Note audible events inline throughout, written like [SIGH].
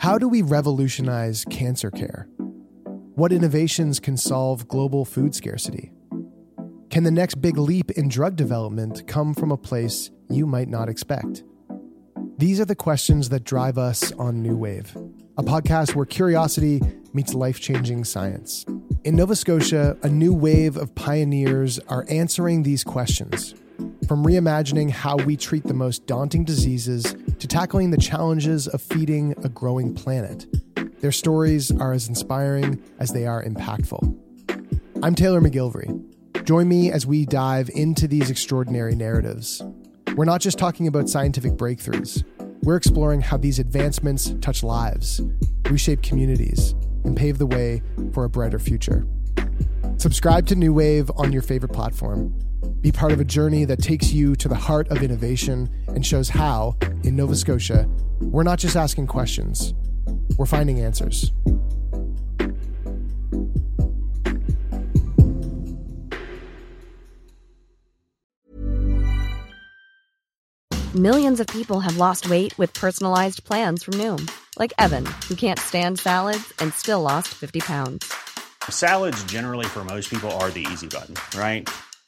How do we revolutionize cancer care? What innovations can solve global food scarcity? Can the next big leap in drug development come from a place you might not expect? These are the questions that drive us on New Wave, a podcast where curiosity meets life changing science. In Nova Scotia, a new wave of pioneers are answering these questions. From reimagining how we treat the most daunting diseases to tackling the challenges of feeding a growing planet. Their stories are as inspiring as they are impactful. I'm Taylor McGilvery. Join me as we dive into these extraordinary narratives. We're not just talking about scientific breakthroughs, we're exploring how these advancements touch lives, reshape communities, and pave the way for a brighter future. Subscribe to New Wave on your favorite platform. Be part of a journey that takes you to the heart of innovation and shows how, in Nova Scotia, we're not just asking questions, we're finding answers. Millions of people have lost weight with personalized plans from Noom, like Evan, who can't stand salads and still lost 50 pounds. Salads, generally, for most people, are the easy button, right?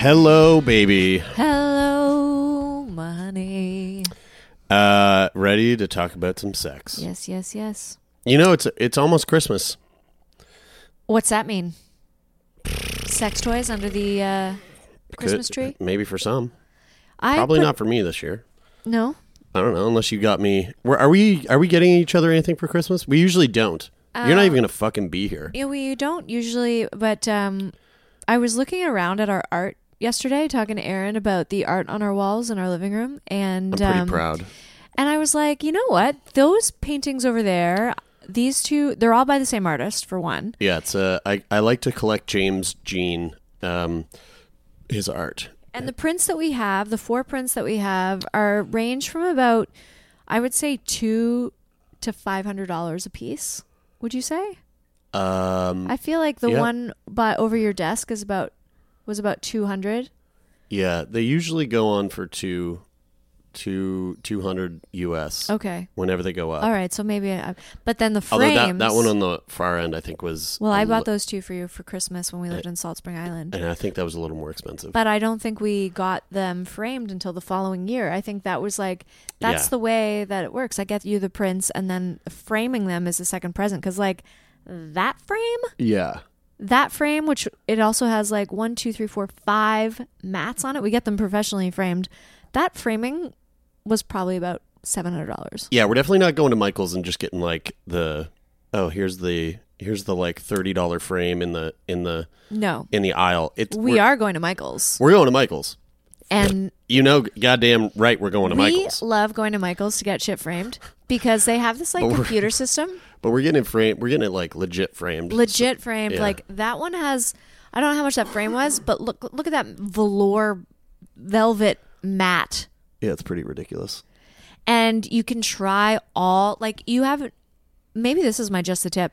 Hello, baby. Hello, money. Uh, ready to talk about some sex? Yes, yes, yes. You know, it's it's almost Christmas. What's that mean? Sex toys under the uh, Christmas Could- tree? maybe for some. I Probably put- not for me this year. No. I don't know, unless you got me. Where are we? Are we getting each other anything for Christmas? We usually don't. You're not even gonna fucking be here. Yeah, we don't usually, but um, I was looking around at our art yesterday, talking to Aaron about the art on our walls in our living room, and I'm pretty um, proud. And I was like, you know what? Those paintings over there, these two, they're all by the same artist for one. Yeah, it's uh, I I like to collect James Jean, um, his art. And the prints that we have, the four prints that we have, are range from about, I would say, two to five hundred dollars a piece. Would you say? Um, I feel like the yeah. one by over your desk is about was about two hundred. yeah, they usually go on for two, two, two hundred US. Okay. Whenever they go up. All right, so maybe, I, but then the Although frames. that, that one on the far end, I think was. well, I li- bought those two for you for Christmas when we lived in Salt Spring Island. and I think that was a little more expensive. But I don't think we got them framed until the following year. I think that was like that's Yeah. the way that it works. I get you the prints, and then framing them is the second present. Because like that frame, yeah, that frame, which it also has like one, two, three, four, five mats on it. We get them professionally framed. That framing was probably about seven hundred dollars. Yeah, we're definitely not going to Michael's and just getting like the oh here's the here's the like thirty dollar frame in the in the No, in the aisle. It's we are going to Michael's, we're going to Michael's. and You know, goddamn right, we're going to we Michael's. We love going to Michael's to get shit framed because they have this like But computer [LAUGHS] system, But we're getting it framed. We're getting it like legit framed. legit framed. yeah. Like that one has. I don't know how much that frame was, but look look at that velour velvet mat yeah, it's pretty ridiculous. and you can try all like you have maybe this is my just the tip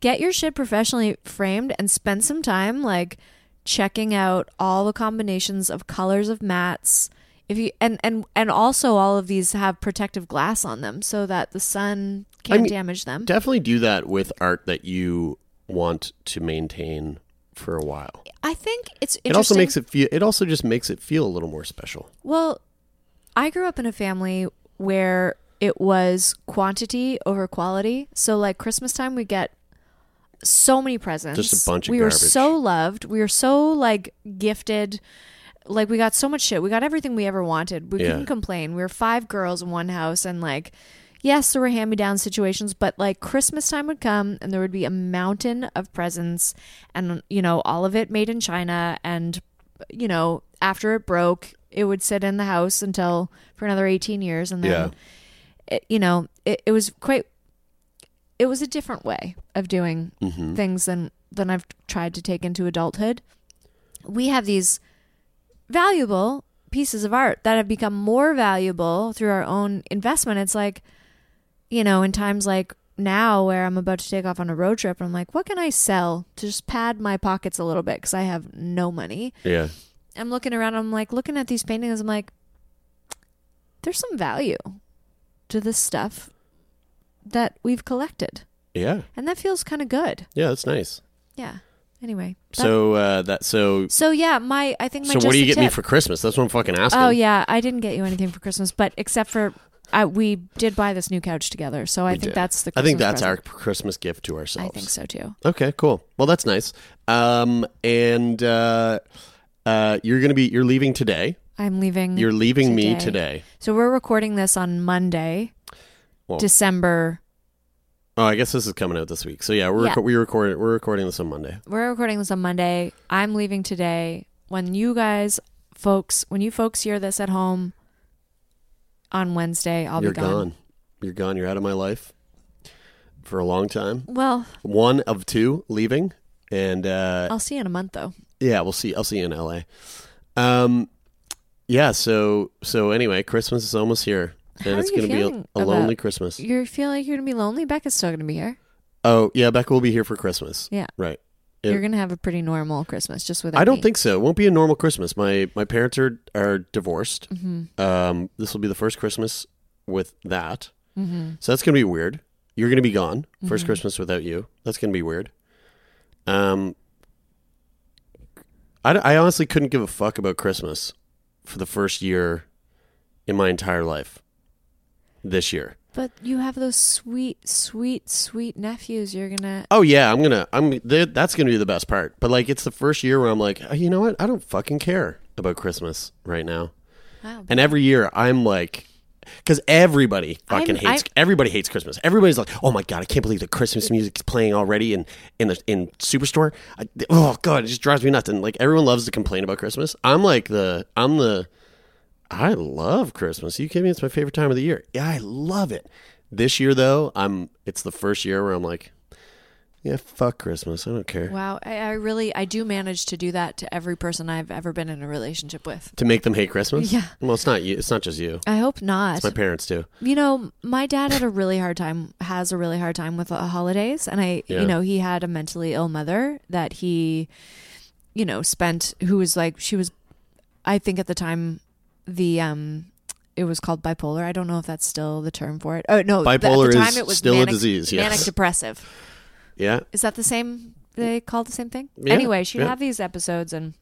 get your shit professionally framed and spend some time like checking out all the combinations of colors of mats if you and and and also all of these have protective glass on them so that the sun can't mean, damage them Definitely do that with art that you want to maintain for a while. i think it's It also makes it feel. It also just makes it feel a little more special. Well, I grew up in a family where it was quantity over quality. So like Christmas time we get so many presents. Just a bunch of We were so loved. We were so like gifted. Like we got so much shit. We got everything we ever wanted. We Yeah. couldn't complain. We were five girls in one house and like yes, there were hand me down situations, but like Christmas time would come and there would be a mountain of presents and you know, all of it made in China and you know, after it broke, it would sit in the house until for another 18 years and then it, you know, it, it was quite it was a different way of doing Mm-hmm. things than than I've tried to take into adulthood. We have these valuable pieces of art that have become more valuable through our own investment. It's like, you know, in times like now where I'm about to take off on a road trip, I'm like, what can I sell to just pad my pockets a little bit because I have no money. Yeah. I'm looking around, I'm like looking at these paintings, I'm like, there's some value to this stuff that we've collected. Yeah. And that feels kind of good. Yeah. That's nice. Yeah. Anyway. that- So uh, that so so yeah, my I think my so what do you get me for Christmas? That's what I'm fucking asking. Oh yeah, I didn't get you anything for Christmas, but except for I, we did buy this new couch together, so I We think did. that's the. I think Christmas that's our. Christmas gift to ourselves. I think so too. Okay, cool. Well, that's nice. Um, and uh, uh, you're gonna be you're leaving today. I'm leaving. You're leaving me today. today. So we're recording this on Monday, Well, December. Oh, I guess this is coming out this week. So yeah, we're Yeah. reco- we record we're recording this on Monday. We're recording this on Monday. I'm leaving today. When you guys, folks, when you folks hear this at home on Wednesday, I'll you're be gone. gone. You're gone. You're out of my life for a long time. Well, One of two leaving, and uh, I'll see you in a month though. yeah, we'll see. I'll see you in L.A. Um, yeah. So so anyway, Christmas is almost here, And it's gonna be a, a lonely Christmas. You feel like you're gonna be lonely. Becca's still gonna be here. Oh yeah, Becca will be here for Christmas. Yeah. Right. It- You're gonna have a pretty normal Christmas just without I don't me. think so. It won't be a normal Christmas. My my parents are are divorced. Mm-hmm. Um, this will be the first Christmas with that. Mm-hmm. So that's gonna be weird. You're gonna be gone. 1st Christmas without you. That's gonna be weird. Um, I, I honestly couldn't give a fuck about Christmas for the first year in my entire life. This year. But you have those sweet, sweet, sweet nephews. You're gonna. Oh yeah, I'm gonna. I'm. That's gonna be the best part. But like, it's the first year where I'm like, "Oh, you know what? I don't fucking care about Christmas right now. Wow. And every year I'm like, because everybody fucking I'm- hates. I'm- everybody hates Christmas. Everybody's like, oh my god, I can't believe the Christmas music's playing already in in the in Superstore. I, oh god, it just drives me nuts. And like everyone loves to complain about Christmas. I'm like the. I'm the. I love Christmas. you kidding me? It's my favorite time of the year. Yeah, I love it. This year though, I'm. It's the first year where I'm like, yeah, fuck Christmas. I don't care. Wow, I, I really, I do manage to do that to every person I've ever been in a relationship with. To make them hate Christmas. Yeah. Well, it's not you. It's not just you. I hope not. It's my parents too. You know, my dad had a really hard time, has a really hard time with the holidays. And I, Yeah. you know, he had a mentally ill mother that he, you know, spent, who was like, she was, I think at the time, the, um, it was called bipolar. I don't know if that's still the term for it. Oh no, Bipolar at the time is it was still a manic, disease, yes. Manic depressive. Yeah. Is that the same? They call it the same thing. Yeah, anyway, she'd yeah. have these episodes, and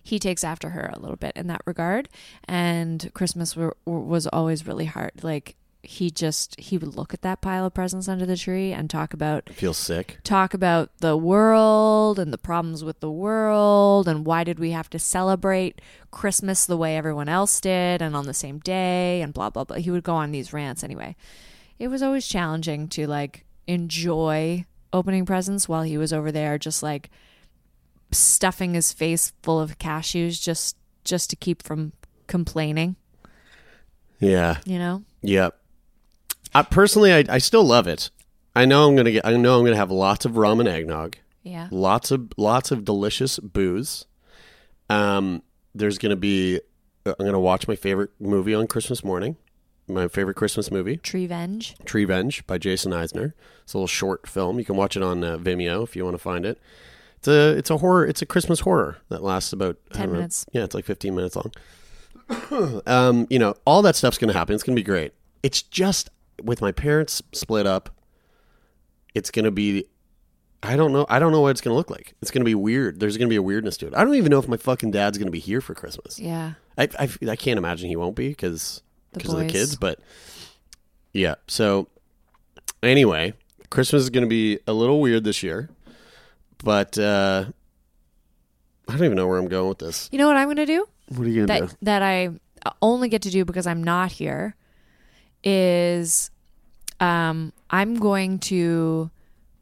he takes after her a little bit in that regard. And Christmas were, were, was always really hard. Like he just he would look at that pile of presents under the tree and talk about Feel sick. talk about the world and the problems with the world and why did we have to celebrate Christmas the way everyone else did and on the same day and blah blah blah. He would go on these rants anyway. It was always challenging to like enjoy opening presents while he was over there just like stuffing his face full of cashews just just to keep from complaining, Yeah. you know? Yep. I, personally, I, I still love it. I know I'm gonna get. I know I'm gonna have lots of rum and eggnog. Yeah. Lots of lots of delicious booze. Um, there's gonna be. I'm gonna watch my favorite movie on Christmas morning. My favorite Christmas movie, Treevenge. Tree Venge by Jason Eisner. It's a little short film. You can watch it on uh, Vimeo if you want to find it. It's a it's a horror. It's a Christmas horror that lasts about 10 don't know. minutes. Yeah, it's like 15 minutes long. [CLEARS THROAT] um, you know, all that stuff's gonna happen. It's gonna be great. It's just with my parents split up. It's gonna be. I don't know. I don't know what it's gonna look like. It's gonna be weird. There's gonna be a weirdness to it. I don't even know if my fucking dad's gonna be here for Christmas. Yeah. I, I, I can't imagine he won't be because because of the kids. But yeah. So anyway, Christmas is going to be a little weird this year, but uh, I don't even know where I'm going with this. You know what I'm going to do? What are you going to do? that I only get to do because I'm not here is um I'm going to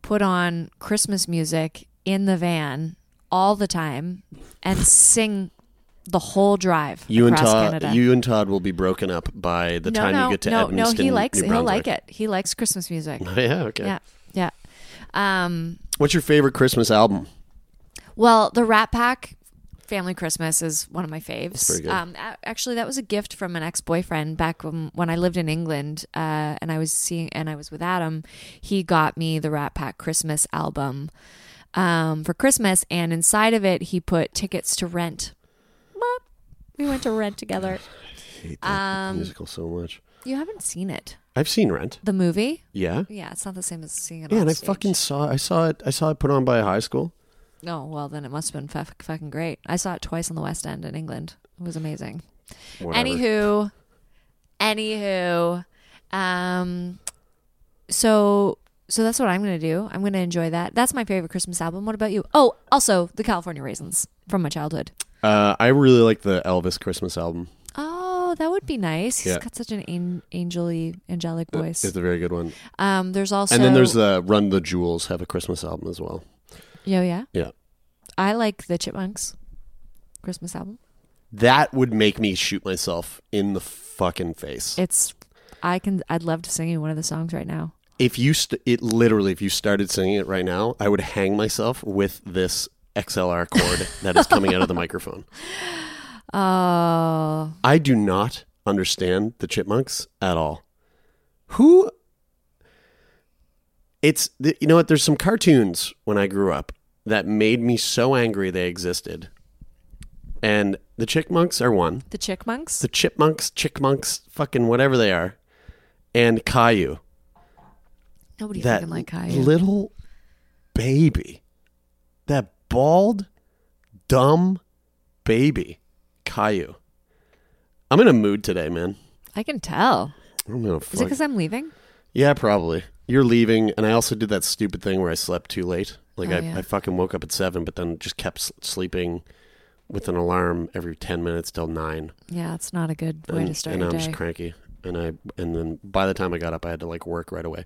put on Christmas music in the van all the time and sing the whole drive You and Todd, Canada. you and Todd will be broken up by the no, time no, you get to no, Edmundston. no, he likes. He'll like it. He likes Christmas music. [LAUGHS] yeah. Okay. Yeah. Yeah. Um What's your favorite Christmas album? Well, the Rat Pack Family Christmas is one of my faves. Um, actually, that was a gift from an ex-boyfriend back when, when I lived in England, uh, and I was seeing and I was with Adam. He got me the Rat Pack Christmas album um, for Christmas, and inside of it, he put tickets to Rent. We went to Rent together. [SIGHS] I hate that Um, musical so much. You haven't seen it, I've seen Rent. the movie? Yeah. Yeah, it's not the same as seeing it. Yeah, and I stage. fucking saw. I saw it. I saw it put on by a high school. Oh well, then it must have been fuck, fucking great. I saw it twice on the West End in England. It was amazing. Whatever. Anywho, anywho, um, so so that's what I'm gonna do. I'm gonna enjoy that. That's my favorite Christmas album. What about you? Oh, also the California Raisins from my childhood. Uh, I really like the Elvis Christmas album. Oh, that would be nice. He's Yeah. got such an an- angely, angelic voice. It's a very good one. Um, there's also and then there's the Run the Jewels have a Christmas album as well. Yo yeah. Yeah. I like the Chipmunks Christmas album. That would make me shoot myself in the fucking face. It's I can I'd love to sing you one of the songs right now. if you st- it literally if you started singing it right now, I would hang myself with this XLR cord that is coming out of the [LAUGHS] microphone. Oh, I do not understand the chipmunks at all. Who It's you know what there's some cartoons when I grew up that made me so angry they existed. And the chipmunks are one. the Chickmunks. The chipmunks, chickmunks, fucking whatever they are. And Caillou. Nobody that fucking like Caillou. little baby, that bald, dumb baby, Caillou. I'm in a mood today, man. I can tell. I'm gonna Is it because I'm leaving? yeah, probably. You're leaving, and I also did that stupid thing where I slept too late. Like Oh, I, yeah. I fucking woke up at seven, but then just kept sleeping with an alarm every ten minutes till nine. Yeah, it's not a good way and, to start and I'm day. just cranky. And I and then by the time I got up, I had to like work right away.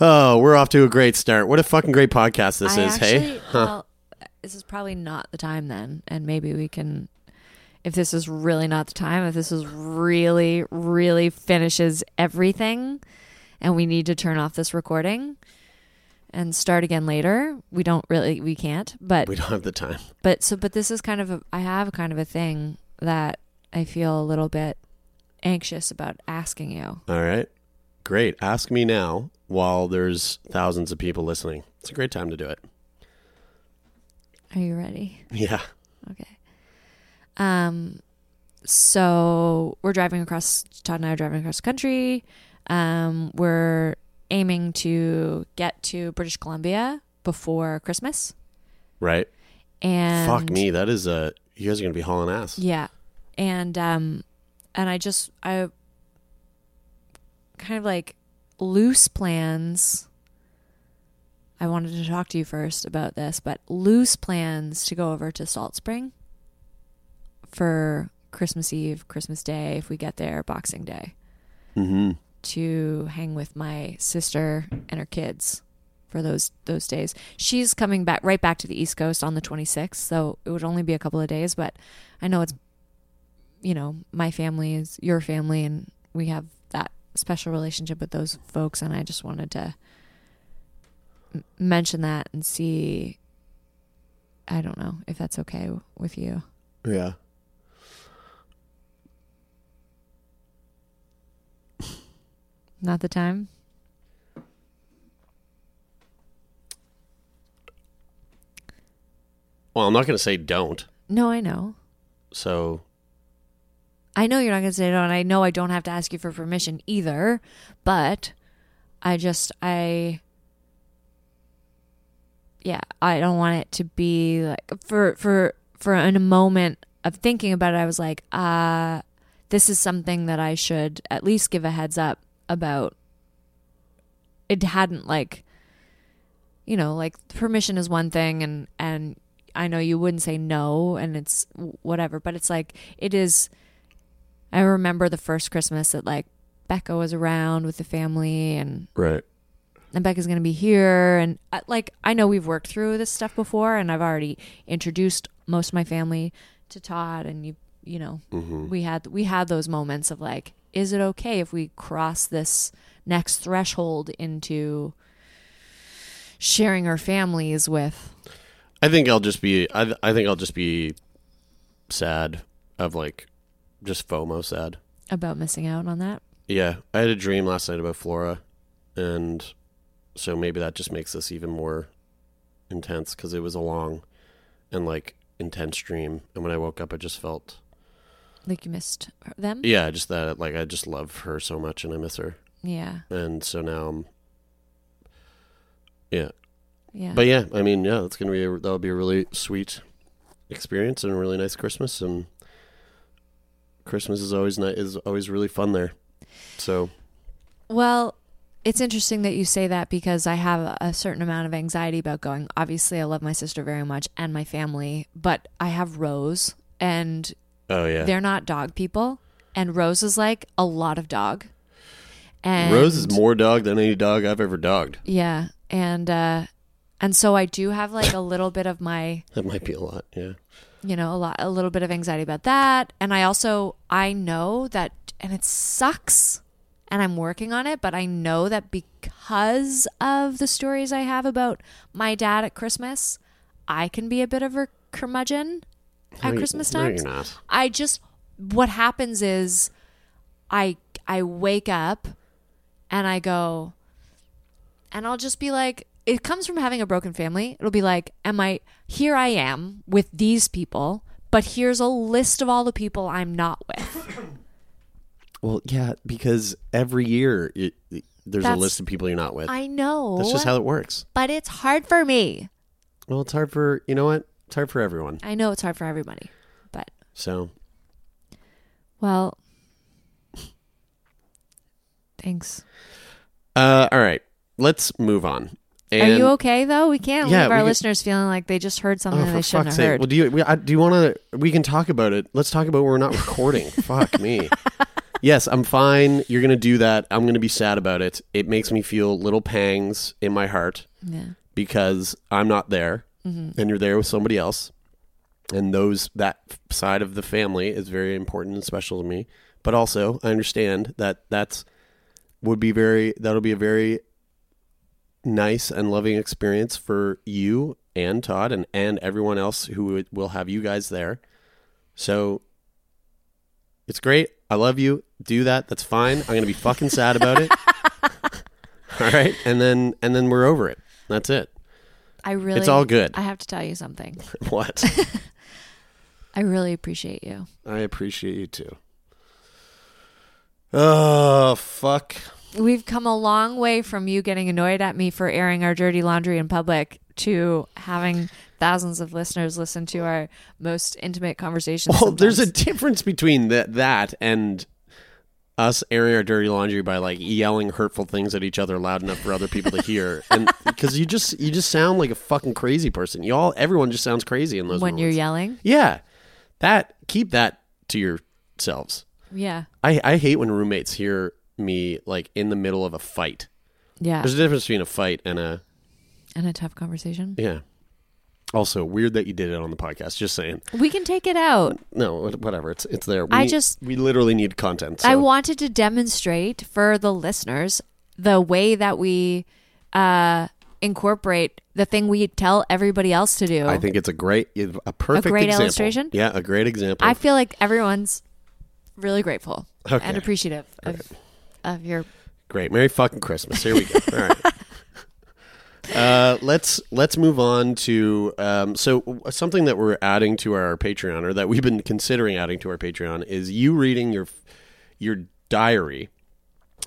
Oh, we're off to a great start. What a fucking great podcast this I is. actually, hey, Huh. well, this is probably not the time then, and maybe we can. If this is really not the time, if this is really, really finishes everything, and we need to turn off this recording and start again later, we don't really, we can't. But we don't have the time. but so but this is kind of a I have kind of a thing that I feel a little bit anxious about asking you. All right, great. Ask me now while there's thousands of people listening. It's a great time to do it. Are you ready? Yeah. Okay. Um so we're driving across Todd and I are driving across the country. Um we're aiming to get to British Columbia before Christmas. Right. And Fuck me. That is a. You guys are gonna be hauling ass. Yeah. And um and I just I kind of like loose plans. I wanted to talk to you first about this, but loose plans to go over to Salt Spring for Christmas Eve, Christmas Day, if we get there, Boxing Day, Mm-hmm. To hang with my sister and her kids for those those days. She's coming back right back to the East Coast on the 26th, so it would only be a couple of days, but I know it's you know, my family is your family and we have that special relationship with those folks and I just wanted to m- mention that and see I don't know if that's okay w- with you. Yeah. Not the time. Well, I'm not going to say don't. No, I know. So I know you're not going to say and I know I don't have to ask you for permission either, but I just, I, yeah, I don't want it to be like, for, for, for in a moment of thinking about it, I was like, uh, this is something that I should at least give a heads up about. It hadn't like, you know, like permission is one thing and, and I know you wouldn't say no and it's whatever, but it's like, it is, I remember the first Christmas that like Becca was around with the family and right. and Becca's going to be here and uh, like I know we've worked through this stuff before and I've already introduced most of my family to Todd and you you know we had we had those moments of like is it okay if we cross this next threshold into sharing our families with I think I'll just be. I I think I'll just be sad of like just FOMO sad. about missing out on that Yeah, I had a dream last night about Flora, and so maybe that just makes this even more intense because it was a long and like intense dream. And when I woke up, I just felt like you missed them yeah, just that like I just love her so much and I miss her, yeah and so now I'm yeah. yeah But yeah, I mean, yeah, it's gonna be a, that'll be a really sweet experience and a really nice Christmas, and Christmas is always ni- is always really fun there. So Well, it's interesting that you say that because I have a certain amount of anxiety about going. Obviously, I love my sister very much and my family, but I have Rose and oh yeah, they're not dog people. And Rose is like a lot of dog. And Rose is more dog than any dog I've ever dogged. Yeah. And uh and so I do have like a little bit of my [LAUGHS] That might be a lot. Yeah. you know a lot a little bit of anxiety about that and i also i know that and it sucks and i'm working on it but i know that because of the stories i have about my dad at christmas i can be a bit of a curmudgeon at you- christmas no, times you're not. i just what happens is i i wake up and i go and I'll just be like, it comes from having a broken family. It'll be like, am I here? I am with these people, but here's a list of all the people I'm not with. [COUGHS] Well, yeah, because every year it, it- there's a list of people you're not with. I know, That's just how it works. but it's hard for me. Well, it's hard for you know what? It's hard for everyone. I know it's hard for everybody, but So well, thanks. uh, all right, let's move on. Are you okay though? We can't Yeah, leave our could- listeners feeling like they just heard something Oh, they shouldn't have sake! heard. Well, do you we, I, do you want to? We can talk about it. Let's talk about we're not recording. [LAUGHS] Fuck me. Yes, I'm fine. You're gonna do that. I'm gonna be sad about it. It makes me feel little pangs in my heart yeah, because I'm not there, Mm-hmm. and you're there with somebody else, and those that side of the family is very important and special to me. But also, I understand that that's would be very that'll be a very nice and loving experience for you and Todd and and everyone else who will have you guys there. So it's great. I love you. Do that. That's fine. I'm gonna be fucking sad about it. [LAUGHS] all right, and then and then we're over it. That's it. I really. It's all good. I have to tell you something. [LAUGHS] What? [LAUGHS] I really appreciate you. I appreciate you too. Oh fuck. We've come a long way from you getting annoyed at me for airing our dirty laundry in public to having thousands of listeners listen to our most intimate conversations. Well, there's a difference between that that and us airing our dirty laundry by like yelling hurtful things at each other loud enough for other people to hear, [LAUGHS] and because you just you just sound like a fucking crazy person. You all everyone just sounds crazy in those when you're yelling. Yeah, that keep that to yourselves. Yeah. I I hate when roommates hear me like in the middle of a fight. Yeah. There's a difference between a fight and a and a tough conversation. yeah. Also, weird that you did it on the podcast. Just saying. We can take it out. No, whatever. It's it's there. We I just- we literally need content. I wanted to demonstrate for the listeners the way that we uh, incorporate the thing we tell everybody else to do. I think it's a great, a perfect great example. illustration? Yeah, a great example. I feel like everyone's really grateful Okay. and appreciative of, of your. Great. Merry fucking Christmas. Here we go. All right. [LAUGHS] Uh, let's let's move on to um, so something that we're adding to our Patreon or that we've been considering adding to our Patreon is you reading your your diary,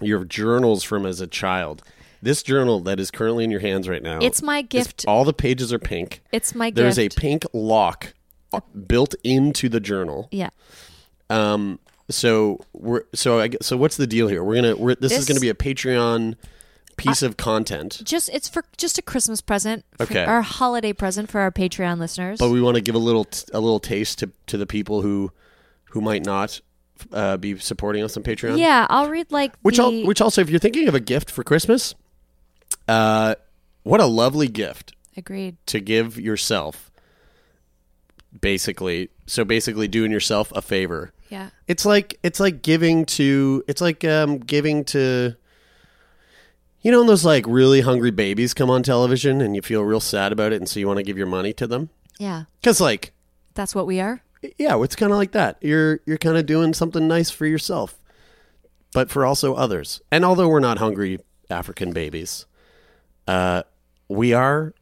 your journals from as a child. This journal that is currently in your hands right now. It's my is- gift. all the pages are pink. It's my There's gift. a pink lock uh, built into the journal. yeah. Um. So we're so I so what's the deal here? We're gonna we're this, is gonna be a Patreon piece of content, Just it's for just a Christmas present, Okay. our holiday present for our Patreon listeners. but we want to give a little t- a little taste to to the people who who might not uh, be supporting us on Patreon. yeah, I'll read like Which the, al- which also, if you're thinking of a gift for Christmas, uh, what a lovely gift agreed. to give yourself. Basically, so basically, doing yourself a favor. Yeah. It's like it's like giving to it's like um giving to you know when those like really hungry babies come on television and you feel real sad about it and so you want to give your money to them Yeah. cuz like That's what we are. yeah it's kind of like that you're you're kind of doing something nice for yourself but for also others and although we're not hungry african babies uh we are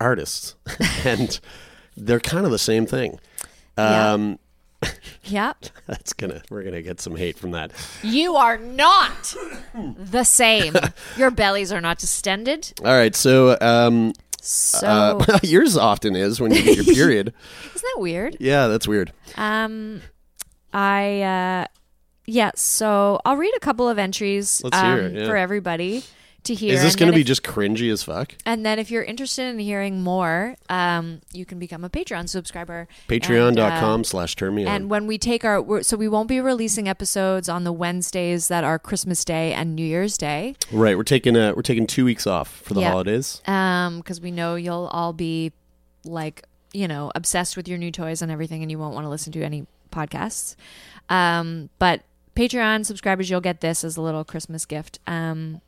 artists [LAUGHS] and they're kind of the same thing Yeah. um [LAUGHS] Yeah. that's gonna we're gonna get some hate from that You are not the same. Your bellies are not distended. All right, so um, So uh, [LAUGHS] yours often is when you get your period. [LAUGHS] isn't that weird? yeah, that's weird. Um, I uh, yeah. So I'll read a couple of entries um, it, yeah. for everybody to hear. is this going to be if- just cringy as fuck? And then if you're interested in hearing more, um, you can become a Patreon subscriber. Patreon.com And, uh, slash turn me on. and when we take our, so we won't be releasing episodes on the Wednesdays that are Christmas Day and New Year's Day, right, we're taking a we're taking two weeks off for the Yeah. holidays. um, because we know you'll all be like, you know, obsessed with your new toys and everything, and you won't want to listen to any podcasts. Um, but Patreon subscribers, you'll get this as a little Christmas gift. Um,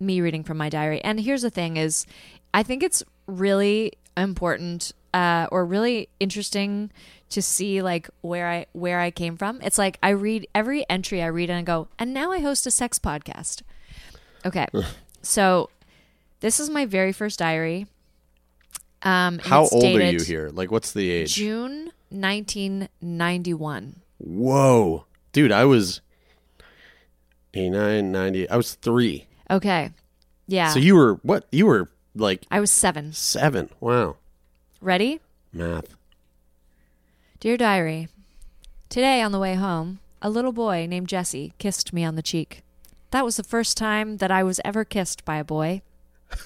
me reading from my diary. And here's the thing: is I think it's really important uh, or really interesting to see like where I where I came from. It's like I read every entry I read and I go, and now I host a sex podcast. Okay, so this is my very first diary. Um, How old are you here? Like, what's the age? June 1991. Whoa, dude, I was 89, 90. I was three. Okay, yeah. So you were what? You were like I was seven. seven. Wow, Ready? math. Dear Diary, today on the way home, a little boy named Jesse kissed me on the cheek. That was the first time that I was ever kissed by a boy.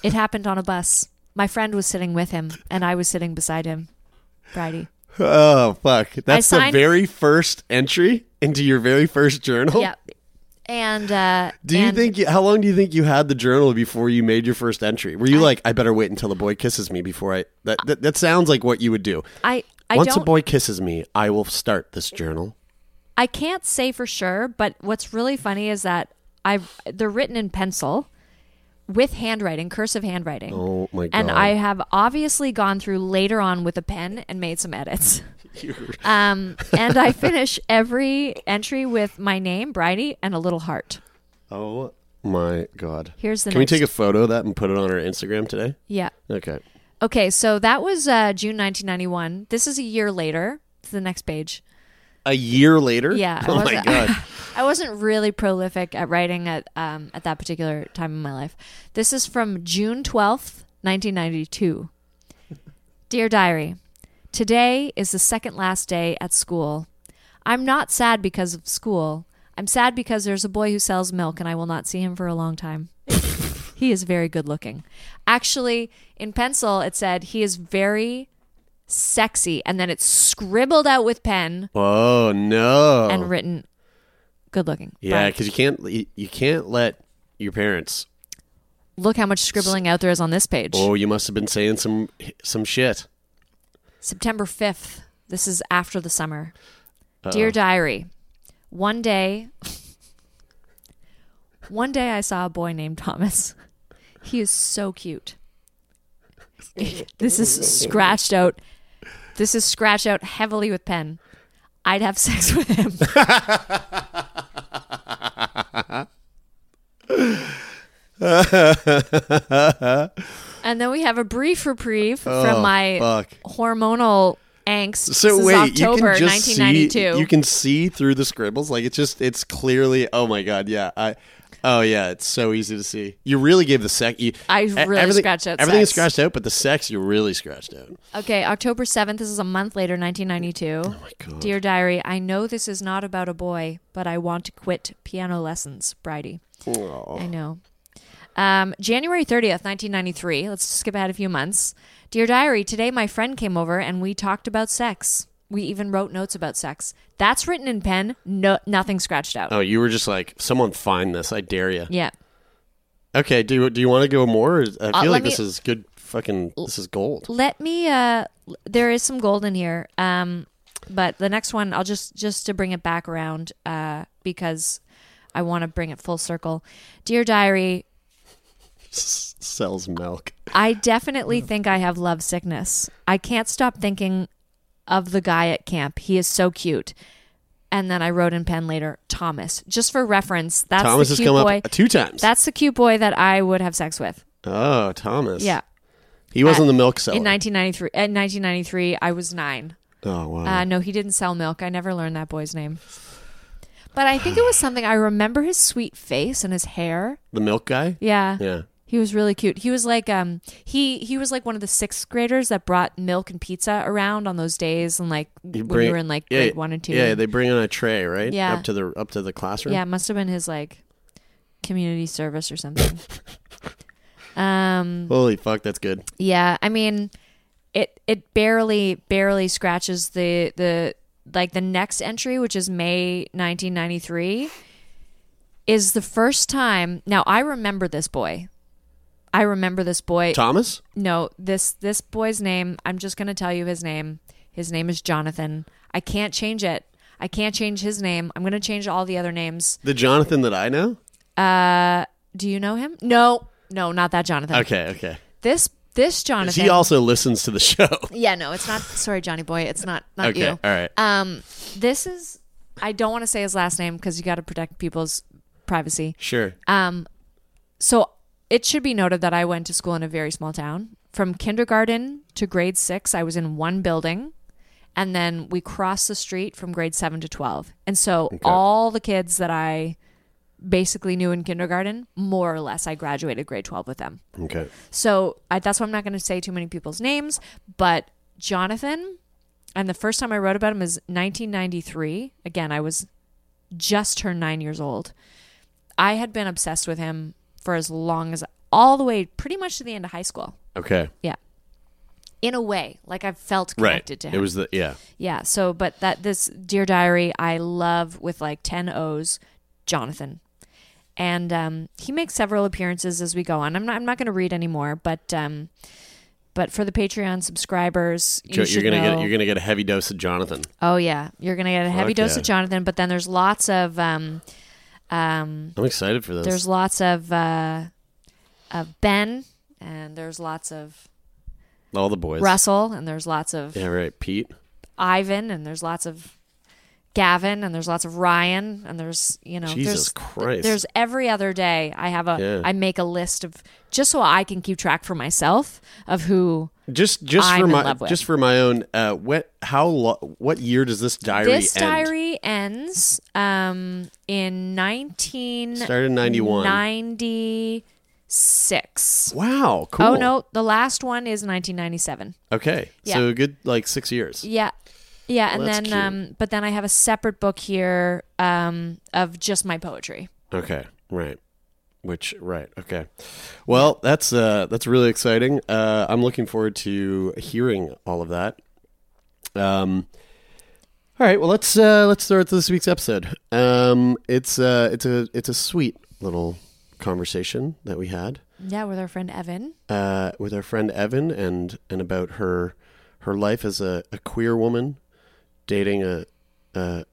It happened on a bus. My friend was sitting with him, and I was sitting beside him. Bridie. Oh fuck, that's signed- the very first entry into your very first journal. Yeah. And uh Do you and think? You, how long do you think you had the journal before you made your first entry? Were you like, I better wait until the boy kisses me before I? That that, that sounds like what you would do. I I Once a boy kisses me, I will start this journal. I can't say for sure, but what's really funny is that I've they're written in pencil with handwriting, cursive handwriting. Oh my god! and I have obviously gone through later on with a pen and made some edits. [LAUGHS] um, and I finish every entry with my name, Bridie, and a little heart. oh my god! Here's the Can we take a photo of that and put it on our Instagram today? Yeah. Okay. Okay, so that was uh, June 1991. This is a year later. It's the next page. A year later. Yeah. Oh my god! [LAUGHS] I wasn't really prolific at writing at um, at that particular time in my life. This is from June twelfth, nineteen ninety two. Dear diary, today is the second last day at school. I'm not sad because of school. I'm sad because there's a boy who sells milk and I will not see him for a long time. he is very good looking. Actually, in pencil, it said he is very sexy, and then it's scribbled out with pen Oh no. and written good looking. yeah, because you can't you, you can't let your parents. look how much scribbling out there is on this page. Oh, you must have been saying some some shit. September 5th. This is after the summer. Dear Diary, one day, one day I saw a boy named Thomas. He is so cute. this is scratched out. This is scratched out heavily with pen. I'd have sex with him. [LAUGHS] and then we have a brief reprieve oh, from my Oh, fuck. hormonal angst. So this wait, October you can just 1992. see you can see through the scribbles. Like it's just it's clearly. Oh my god, yeah. I. Oh yeah, it's so easy to see. You really gave the sex. You, I really scratched out Everything is scratched out, but the sex you really scratched out. Okay, October 7th. This is a month later, 1992. Oh my God. Dear Diary, I know this is not about a boy, but I want to quit piano lessons. Bridie. I know. Um, January 30th, 1993. Let's skip ahead a few months. Dear Diary, today my friend came over and we talked about sex. We even wrote notes about sex. That's written in pen, no, nothing scratched out. Oh, you were just like, someone find this. I dare you. Yeah. Okay, do you, do you want to go more? I feel Uh, like me- this is good. Fucking, this is gold. let me uh there is some gold in here um but the next one i'll just just to bring it back around uh because i want to bring it full circle dear diary S- [LAUGHS] sells milk. i definitely think i have love sickness i can't stop thinking of the guy at camp he is so cute and then i wrote in pen later thomas just for reference that's Thomas the has cute come boy up two times. that's the cute boy that i would have sex with oh, Thomas. yeah he wasn't the milk seller. in 1993 in 1993 i was nine oh wow. Uh, no, he didn't sell milk. I never learned that boy's name. But I think it was something I remember his sweet face and his hair. the milk guy. Yeah. Yeah. He was really cute. He was like um he he was like one of the sixth graders that brought milk and pizza around on those days and like You when bring- you were in like yeah, grade one and two. Yeah, they bring on a tray, right? Yeah. Up to the up to the classroom. Yeah, it must have been his like community service or something. [LAUGHS] um Holy fuck, that's good. Yeah, I mean, it it barely barely scratches the the like the next entry, which is May 1993, is the first time. Now I remember this boy. I remember this boy. Thomas? No, this this boy's name. I'm just going to tell you his name. His name is Jonathan. I can't change it. I can't change his name. I'm going to change all the other names. The Jonathan that I know? Uh, do you know him? No, no, not that Jonathan. Okay, okay. This this Jonathan. He also listens to the show. [LAUGHS] Yeah, no, it's not. Sorry, Johnny Boy. It's not. Not okay, you. all right. Um, this is. I don't want to say his last name because you got to protect people's privacy. sure. Um, so it should be noted that I went to school in a very small town. From kindergarten to grade six, I was in one building, and then we crossed the street from grade seven to twelve. And so all the kids that I basically knew in kindergarten, more or less, I graduated grade twelve with them. Okay. So I, that's why I'm not going to say too many people's names. But Jonathan, and the first time I wrote about him is 1993. Again, I was just turned nine years old. I had been obsessed with him for as long as all the way, pretty much to the end of high school. Okay. Yeah. In a way, like I've felt Right. connected to him. It was the yeah. Yeah. So, but that this Dear Diary, I love with like 10 O's, Jonathan. And um, he makes several appearances as we go on. I'm not, I'm not going to read anymore, but um, but for the Patreon subscribers, you you're gonna know, get you're gonna get a heavy dose of Jonathan. Oh yeah, you're gonna get a heavy Fuck dose yeah. of Jonathan. But then there's lots of um, um, I'm excited for this. there's lots of uh, of Ben, and there's lots of all the boys. Russell, and there's lots of Yeah, right. Pete. Ivan, and there's lots of Gavin, and there's lots of Ryan, and there's you know Jesus there's, Christ. There's every other day I have a Yeah. I make a list of just so I can keep track for myself of who Just just I'm for my just for my own uh what how lo- what year does this diary this end? diary ends um in 19 Started in 91. 96. Wow, cool. Oh no, the last one is 1997. Okay. Yeah. So a good like 6 years. Yeah. Yeah, and That's then um but then I have a separate book here um of just my poetry. Okay, right. Which right, okay. Well, that's uh that's really exciting. Uh I'm looking forward to hearing all of that. Um all right, well let's uh let's start this week's episode. Um it's uh it's a it's a sweet little conversation that we had Yeah, with our friend Evan. uh with our friend Evan and and about her her life as a, a queer woman dating a a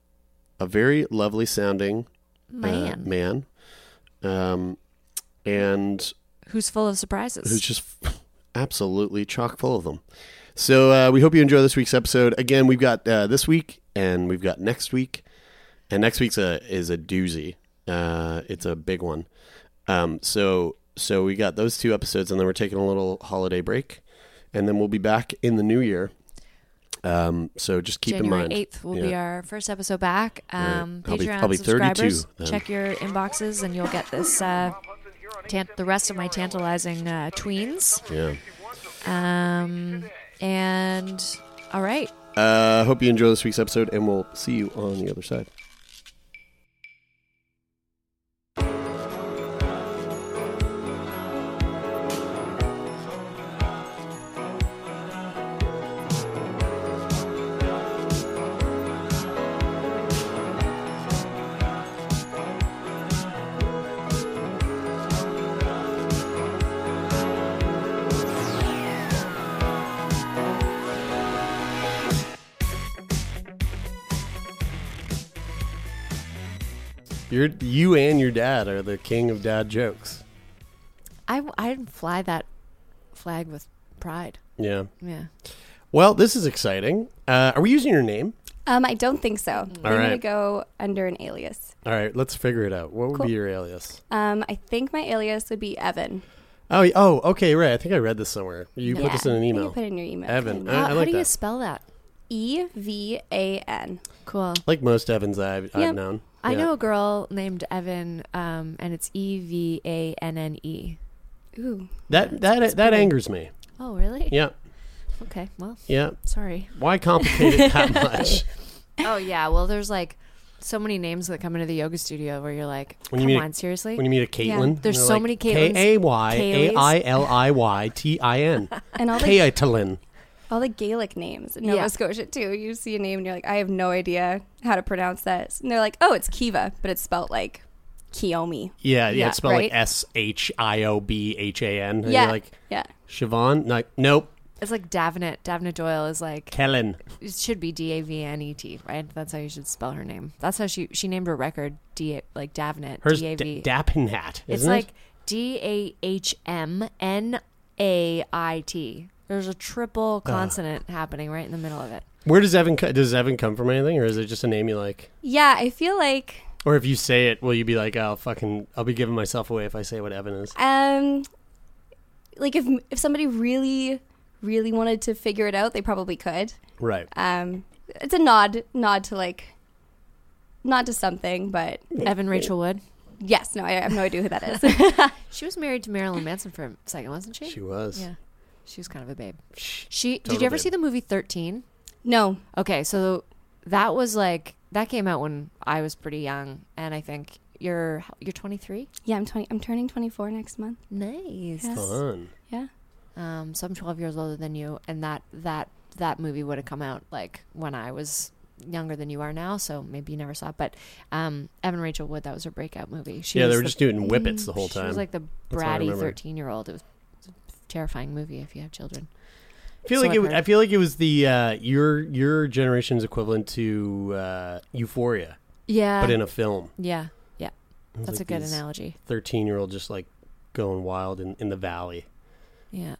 a very lovely sounding uh, Man. man. Um, and Who's full of surprises. who's just [LAUGHS] absolutely chock full of them. So uh, we hope you enjoy this week's episode. Again, we've got uh, this week and we've got next week, and next week's a is a doozy. Uh, it's a big one. Um, so so we got those two episodes, and then we're taking a little holiday break, and then we'll be back in the new year. Um, so just keep January in mind, eighth will be our first episode back. Um, I'll be- Patreon I'll be subscribers, then. check your inboxes and you'll get this uh, tant- the rest of my tantalizing uh, tweens. yeah. Um, and all right, Uh, hope you enjoy this week's episode, and we'll see you on the other side. You're, you and your dad are the king of dad jokes. I I fly that flag with pride. Yeah. Yeah. Well, this is exciting. Uh, are we using your name? Um, I don't think so. I'm All gonna go under an alias. All right, let's figure it out. What would Cool. be your alias? Um, I think my alias would be Evan. Oh, oh, okay, right. I think I read this somewhere. You put this in an I think email. You put it in your email. Evan. Ken. I- How, I how like do you spell that? E V A N. Cool. Like most Evans I've, I've known. I Yeah. know a girl named Evan, um, and it's E V A N N E. Ooh. that that that angers me. Oh, really? Yeah, Okay. Well, yeah. sorry. Why complicate it that [LAUGHS] much? Oh yeah. Well, there's like so many names that come into the yoga studio where you're like, When come you meet- on, seriously. When you meet a Caitlin, There's so like, many Caitlins. K A Y A I L I Y T I N. [LAUGHS] And all the Caitlin. All the Gaelic names in Nova Yeah. Scotia too. You see a name and you're like, I have no idea how to pronounce that. And they're like, Oh, it's Kiva, but it's spelled like Kiomi. Yeah, yeah. Yeah, It's spelled like? S H I O B H A N. And yeah. you're like yeah. Siobhan. Like, nope. It's like Dahmnait. Dahmnait Doyle is like Kellen. it should be D A V N E T, right? That's how you should spell her name. That's how she she named her record D like Dahmnait. Hers D A D- V. Dappinhat. It's isn't like it? D A H M N A I T. There's a triple consonant happening right in the middle of it. Where does Evan? co- Does Evan come from anything, or is it just a name you like? Yeah, I feel like Or if you say it, will you be like, "Oh, fucking, I'll be giving myself away if I say what Evan is." um like if if somebody really really wanted to figure it out, they probably could. Right. Um it's a nod nod to like not to something, but Evan Rachel Wood. yes, no, I have no idea who that is. [LAUGHS] [LAUGHS] She was married to Marilyn Manson for a second, wasn't she? She was. Yeah. She was kind of a babe. She Total did you ever babe. see the movie 13? no. Okay, so that was like that came out when I was pretty young and I think you're you're 23? Yeah, I'm 20 I'm turning 24 next month. Nice. Yes. Fun. Yeah. Um so I'm 12 years older than you and that that that movie would have come out like when I was younger than you are now, so maybe you never saw it. But um Evan Rachel Wood, that was her breakout movie. She yeah, they were the- just doing whippets the whole time. She was like the bratty 13 year old. It was a terrifying movie if you have children. I feel so like I've it, heard. I feel like it was the uh, your your generation's equivalent to uh, Euphoria, Yeah. but in a film. yeah. Yeah. That's like a good analogy. Thirteen-year-old just like going wild in, in the valley. Yeah.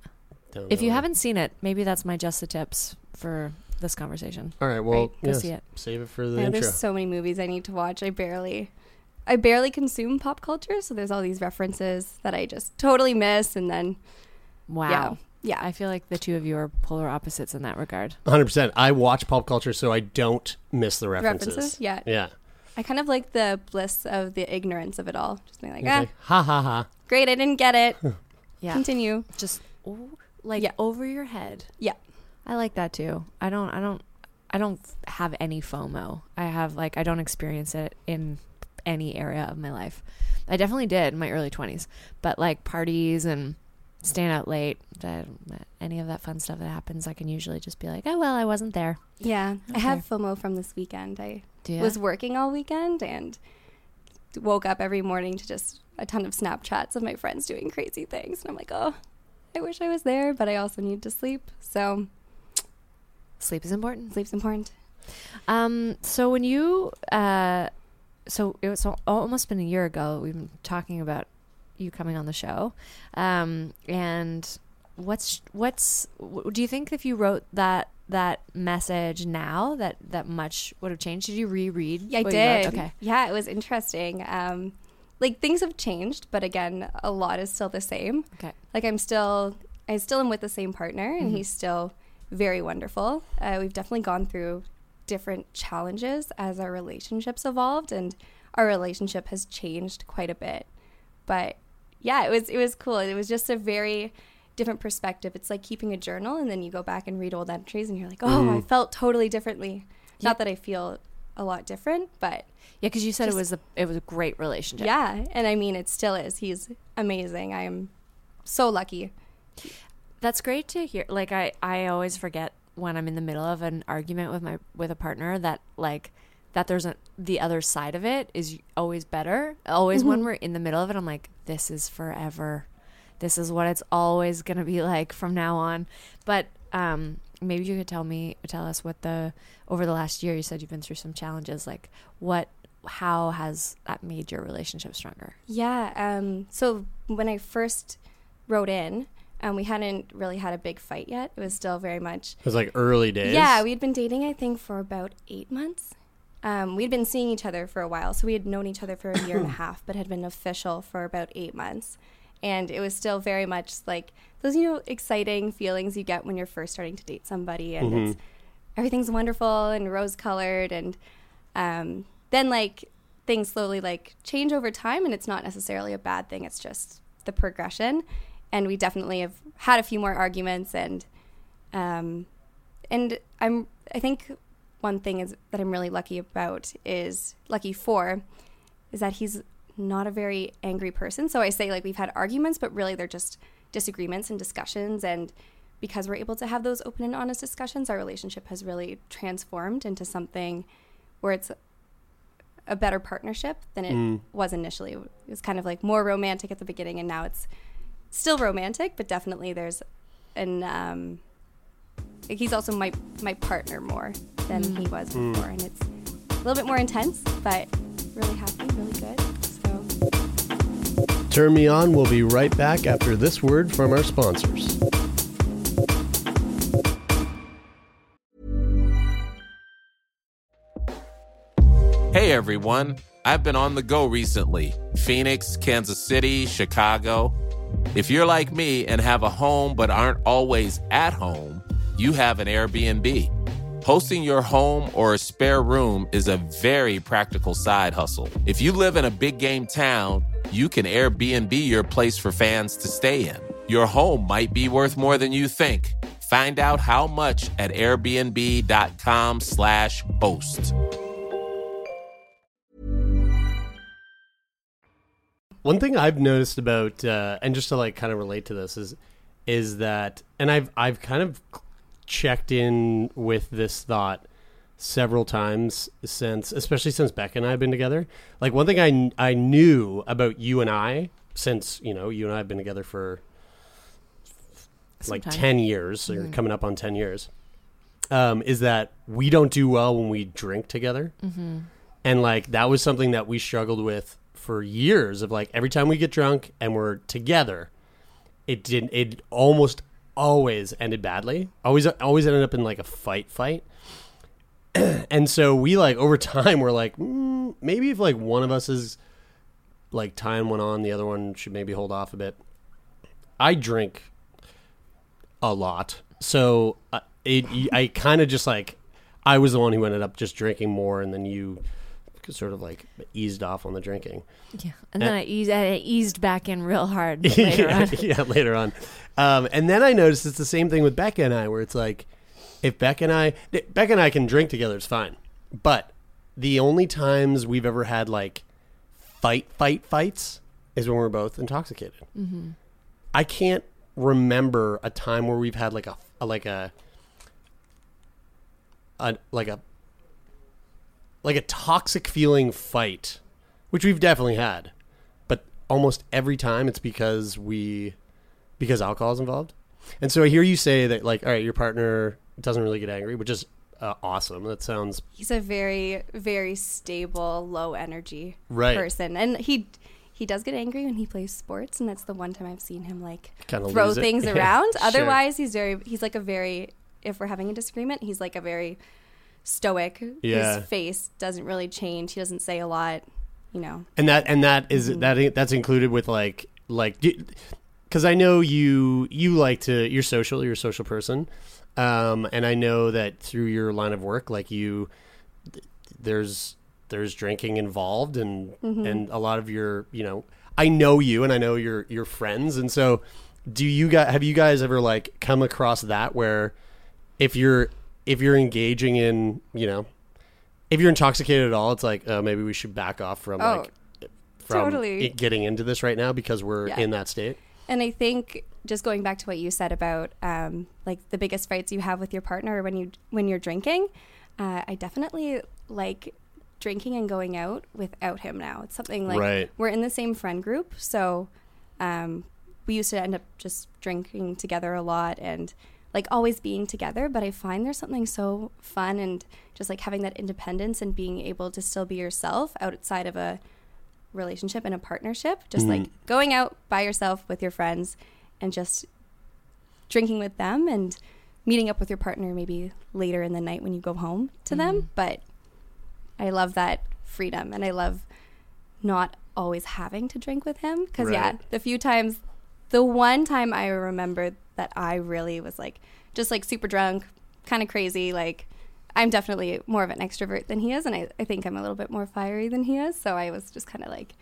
down If you way. haven't seen it, maybe that's my just the tips for this conversation. all right, well, Right, go yes, see it. save it for the Man, intro. there's so many movies I need to watch. I barely I barely consume pop culture, so there's all these references that I just totally miss and then Wow. yeah. Yeah. I feel like the two of you are polar opposites in that regard. 100%. I watch pop culture so I don't miss the references. references? Yeah. Yeah. I kind of like the bliss of the ignorance of it all. Just being like, It's ah, like, ha ha ha. great, I didn't get it. [LAUGHS] Yeah. Continue. Just oh, like Yeah. over your head. Yeah. I like that too. I don't I don't I don't have any FOMO. I have like I don't experience it in any area of my life. I definitely did in my early 20s, but like parties and staying out late, that any of that fun stuff that happens, I can usually just be like, "Oh well, I wasn't there." Yeah, I have FOMO from this weekend. I was working all weekend and woke up every morning to just a ton of Snapchats of my friends doing crazy things, and I'm like, oh, I wish I was there, but I also need to sleep. So Sleep is important. sleep's important. Um, so when you, uh, so it was almost been a year ago. We've been talking about you coming on the show, um, and what's what's w- do you think if you wrote that that message now that that much would have changed? Did you reread? Yeah, I did. Okay. Yeah, it was interesting. Um, like things have changed, but again, a lot is still the same. Okay. Like I'm still, I still am with the same partner, and he's still very wonderful. Uh, we've definitely gone through different challenges as our relationships evolved, and our relationship has changed quite a bit. But yeah, it was it was cool. It was just a very different perspective. It's like keeping a journal, and then you go back and read old entries, and you're like, oh, I mm. felt totally differently. Not that I feel a lot different, but Yeah, because you said Just- it was a it was a great relationship. yeah, and I mean it still is. He's amazing. I am so lucky. That's great to hear. Like I, I always forget when I'm in the middle of an argument with my with a partner that like that there's a the other side of it is always better. Always when mm-hmm. we're in the middle of it, I'm like, this is forever. This is what it's always gonna be [LAUGHS] like from now on. But um, maybe you could tell me, tell us what the over the last year. You said you've been through some challenges. Like what, how has that made your relationship stronger? Yeah. Um, so when I first wrote in, um, we hadn't really had a big fight yet. It was still very much. It was like early days. Yeah, we'd been dating, I think, for about eight months. Um, we'd been seeing each other for a while, so we had known each other for a year and a [COUGHS] half, but had been official for about eight months. And it was still very much like those, you know, exciting feelings you get when you're first starting to date somebody, and it's everything's wonderful and rose colored, and um, then like things slowly like change over time, and it's not necessarily a bad thing. It's just the progression, and we definitely have had a few more arguments and um, and I'm I think one thing is that I'm really lucky about is lucky for is that he's not a very angry person. So I say like we've had arguments, but really they're just disagreements and discussions and because we're able to have those open and honest discussions, our relationship has really transformed into something where it's a better partnership than it was initially. It was kind of like more romantic at the beginning, and now it's still romantic, but definitely there's an um, like he's also my my partner more than he mm. was mm. before, and it's a little bit more intense, but really happy, really good. So Turn Me On We'll be right back after this word from our sponsors. Hey everyone, I've been on the go recently Phoenix, Kansas City, Chicago. If you're like me and have a home but aren't always at home, you have an Airbnb. Hosting your home or a spare room is a very practical side hustle. If you live in a big game town, you can Airbnb your place for fans to stay in. Your home might be worth more than you think. Find out how much at airbnb.com/slash host. One thing I've noticed about, uh, and just to like kind of relate to this is, is that, and I've I've kind of checked in with this thought several times since, especially since Beck and I have been together. Like one thing I I knew about you and I since you know you and I have been together for like Sometime. ten years, or coming up on ten years, um, is that we don't do well when we drink together and like that was something that we struggled with for years of like every time we get drunk and we're together it didn't. it almost always ended badly. Always always ended up in like a fight fight. [CLEARS THROAT] And so we like over [LAUGHS] time we're like mm, maybe if like one of us is like time went on the other one should maybe hold off a bit. I drink a lot. So uh, it i kind of just like i was the one who ended up just drinking more and then you sort of like eased off on the drinking Yeah, and then I eased, I eased back in real hard [LAUGHS] later yeah, on. [LAUGHS] yeah, later on. Um, and then I noticed it's the same thing with Becca and I, where it's like, if Beck and I, Beck and I can drink together, it's fine. But the only times we've ever had like fight, fight, fights is when we're both intoxicated. Mm-hmm. I can't remember a time where we've had like a, a like a, a like a like a toxic feeling fight, which we've definitely had, but almost every time it's because we because alcohol is involved. And so I hear you say that like all right, your partner doesn't really get angry, which is uh, awesome. That sounds He's a very, very stable, low energy Right. person, and he he does get angry when he plays sports, and that's the one time I've seen him like Kinda throw it. things [LAUGHS] Yeah, around. sure. Otherwise, he's very he's like a very if we're having a disagreement, he's like a very stoic. Yeah. His face doesn't really change. He doesn't say a lot. You know. and that and that is that that's included with like like because I know you you like to you're social you're a social person, um, and I know that through your line of work like you there's there's drinking involved and and a lot of your you know I know you and I know your your friends and so do you guys have you guys ever like come across that where if you're if you're engaging in you know if you're intoxicated at all it's like oh maybe we should back off from Oh, like from totally. getting into this right now because we're Yeah. in that state And I think just going back to what you said about um, like the biggest fights you have with your partner when you when you're drinking, uh, I definitely like drinking and going out without him now. It's something like Right. we're in the same friend group, so um, we used to end up just drinking together a lot and like always being together. But I find there's something so fun and just like having that independence and being able to still be yourself outside of a relationship and a partnership. Just like mm-hmm. going out by yourself with your friends and just drinking with them and meeting up with your partner maybe later in the night when you go home to them. Mm-hmm. But I love that freedom and I love not always having to drink with him. Because, yeah, the few times, the one time I remember that I really was like, just like super drunk, kind of crazy, like, I'm definitely more of an extrovert than he is, and I, I think I'm a little bit more fiery than he is. So I was just kind of like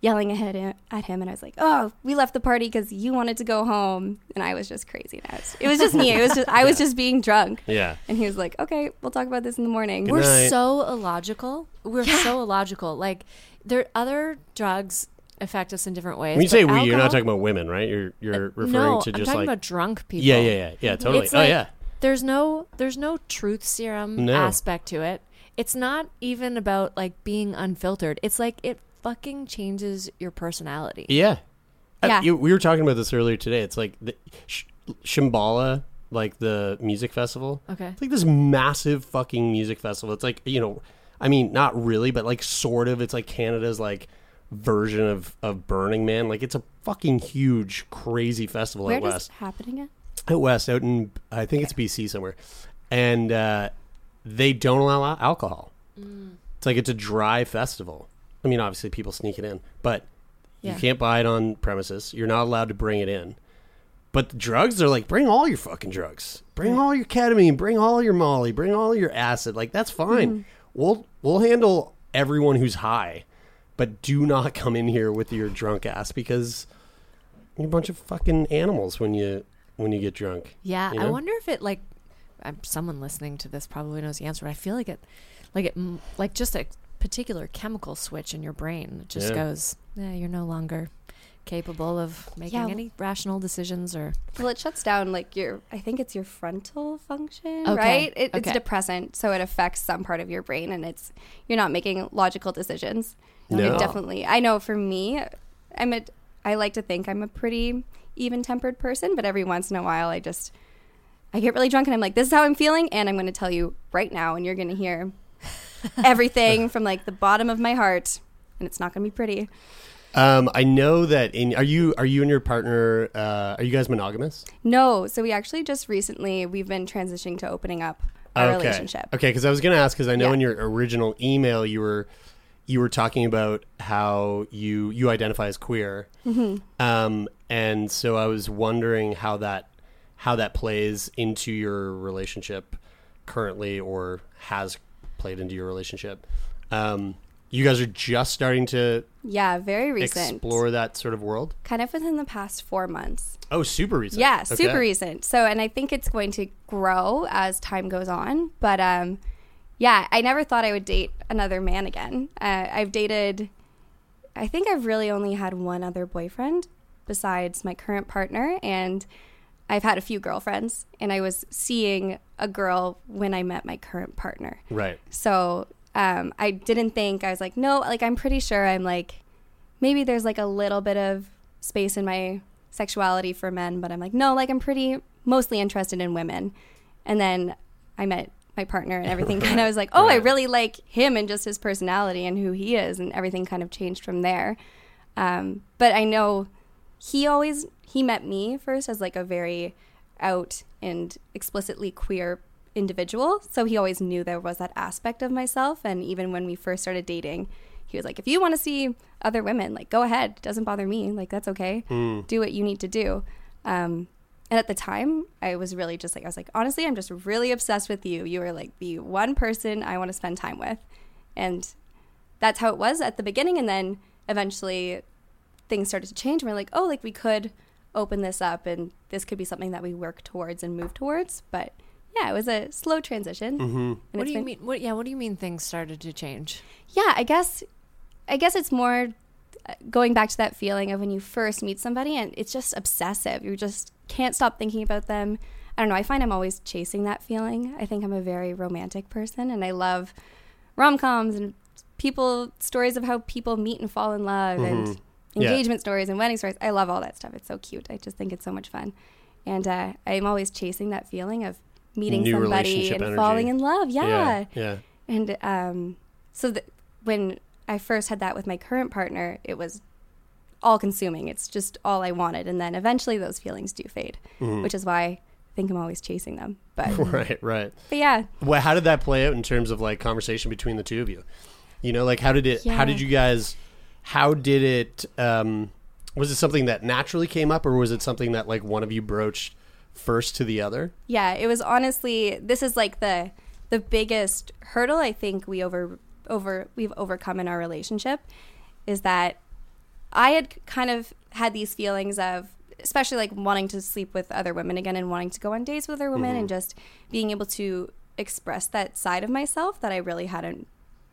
yelling ahead at him, and I was like, "Oh, we left the party because you wanted to go home," and I was just crazy. And was, it was just me. It was just I was [LAUGHS] just being drunk, yeah and he was like, "Okay, we'll talk about this in the morning." Good We're night. so illogical. We're so illogical. Like there are other drugs affect us in different ways. when you say we you're not talking about women right you're you're uh, referring no, to I'm just talking like about drunk people. yeah yeah yeah yeah totally It's oh like- yeah There's no there's no truth serum No. aspect to it. It's not even about like being unfiltered. It's like it fucking changes your personality. Yeah. I- Yeah. you- we were talking about this earlier today. It's like the Sh- Shambhala, like the music festival. Okay. It's like this massive fucking music festival. It's like, you know, I mean, not really, but like sort of. It's like Canada's like version of, of Burning Man. Like it's a fucking huge, crazy festival Where out does west. it happening at? Out west, out in, I think it's BC somewhere. And uh, they don't allow al- alcohol. It's like it's a dry festival. I mean, obviously people sneak it in, but Yeah. you can't buy it on premises. You're not allowed to bring it in. But the drugs, they're like, bring all your fucking drugs. Bring all your ketamine. Bring all your Molly. Bring all your acid. Like that's fine. We'll we'll handle everyone who's high, but do not come in here with your drunk ass because you're a bunch of fucking animals when you when you get drunk. Yeah, You I wonder if it like um, someone listening to this probably knows the answer. But I feel like it, like it, like just a particular chemical switch in your brain that just Yeah. goes, yeah, you're no longer capable of making Yeah. any rational decisions or Well, it shuts down like your. I think it's your frontal function, Okay, right? It, It's depressant, so it affects some part of your brain, and it's you're not making logical decisions. No. It definitely. I know for me, I'm a. I like to think I'm a pretty even-tempered person, but every once in a while, I just I get really drunk, and I'm like, "This is how I'm feeling," and I'm going to tell you right now, and you're going to hear [LAUGHS] everything from like the bottom of my heart, and it's not going to be pretty. Um, I know that in are you are you and your partner uh, are you guys monogamous? No, so we actually just recently we've been transitioning to opening up our okay. relationship. Okay, because I was going to ask because I know Yeah. in your original email you were you were talking about how you you identify as queer, Mm-hmm. um, and so I was wondering how that how that plays into your relationship currently or has played into your relationship. Um, You guys are just starting to Yeah, very recent. explore that sort of world. Kind of within the past four months. Oh, super recent. Yeah, Okay. super recent. So, and I think it's going to grow as time goes on. But um, yeah, I never thought I would date another man again. Uh, I've dated, I think I've really only had one other boyfriend besides my current partner. And I've had a few girlfriends. And I was seeing a girl when I met my current partner. Right. So um, I didn't think, I was like, no, like, I'm pretty sure I'm like, maybe there's like a little bit of space in my sexuality for men, but I'm like, no, like, I'm pretty mostly interested in women. And then I met my partner and everything [LAUGHS] kind of was like, oh, I really like him and just his personality and who he is. And everything kind of changed from there. Um, but I know he always, he met me first as like a very out and explicitly queer individual. So he always knew there was that aspect of myself. And even when we first started dating, he was like, if you want to see other women, like, go ahead. It doesn't bother me. Like, that's okay. Do what you need to do. Um, and at the time, I was really just like, I was like, honestly, I'm just really obsessed with you. You are like the one person I want to spend time with. And that's how it was at the beginning. And then eventually things started to change. And we're like, oh, like we could open this up and this could be something that we work towards and move towards. But yeah, it was a slow transition. Mm-hmm. And What do you been- mean? What? Yeah. What do you mean things started to change? yeah i guess i guess it's more going back to that feeling of when you first meet somebody and it's just obsessive. You just can't stop thinking about them. I don't know i find i'm always chasing that feeling. I think i'm a very romantic person and i love rom-coms and people stories of how people meet and fall in love and Yeah. engagement stories and wedding stories. I love all that stuff. It's so cute. I just think it's so much fun. And uh, i'm always chasing that feeling of meeting New somebody and energy. falling in love. Yeah. Yeah. and um, so th- when I first had that with my current partner, it was all consuming. It's just all I wanted. And then eventually those feelings do fade, which is why I think I'm always chasing them. But, [LAUGHS] Right. Right. but yeah, Well, how did that play out in terms of like conversation between the two of you? You know, like how did it? How did you guys? How did it? Um, was it something that naturally came up, or was it something that like one of you broached first to the other? yeah, it was honestly, this is like the, the biggest hurdle I think we over, over, we've overcome in our relationship is that I had kind of had these feelings of, especially like wanting to sleep with other women again and wanting to go on dates with other women and just being able to express that side of myself that I really hadn't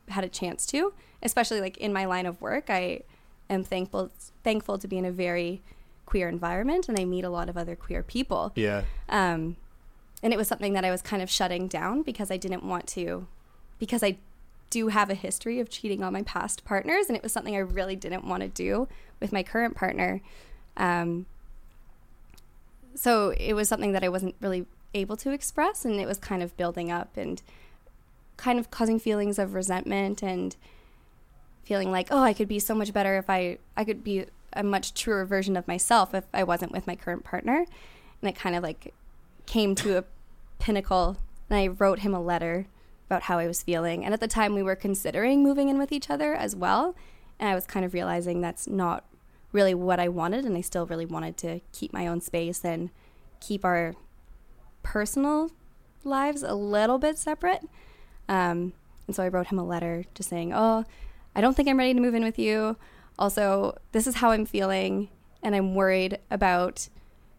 had a chance to, especially like in my line of work. I am thankful thankful to be in a very queer environment and I meet a lot of other queer people. Yeah. Um, and it was something that I was kind of shutting down because I didn't want to, because I do have a history of cheating on my past partners, and it was something I really didn't want to do with my current partner. Um, so it was something that I wasn't really able to express, and it was kind of building up and kind of causing feelings of resentment and feeling like, oh, I could be so much better if I I could be a much truer version of myself if I wasn't with my current partner. And it kind of like came to a pinnacle and I wrote him a letter about how I was feeling. And at the time we were considering moving in with each other as well. And I was kind of realizing that's not really what I wanted and I still really wanted to keep my own space and keep our personal lives a little bit separate. Um, and so I wrote him a letter just saying, "Oh, I don't think I'm ready to move in with you. Also, this is how I'm feeling, and I'm worried about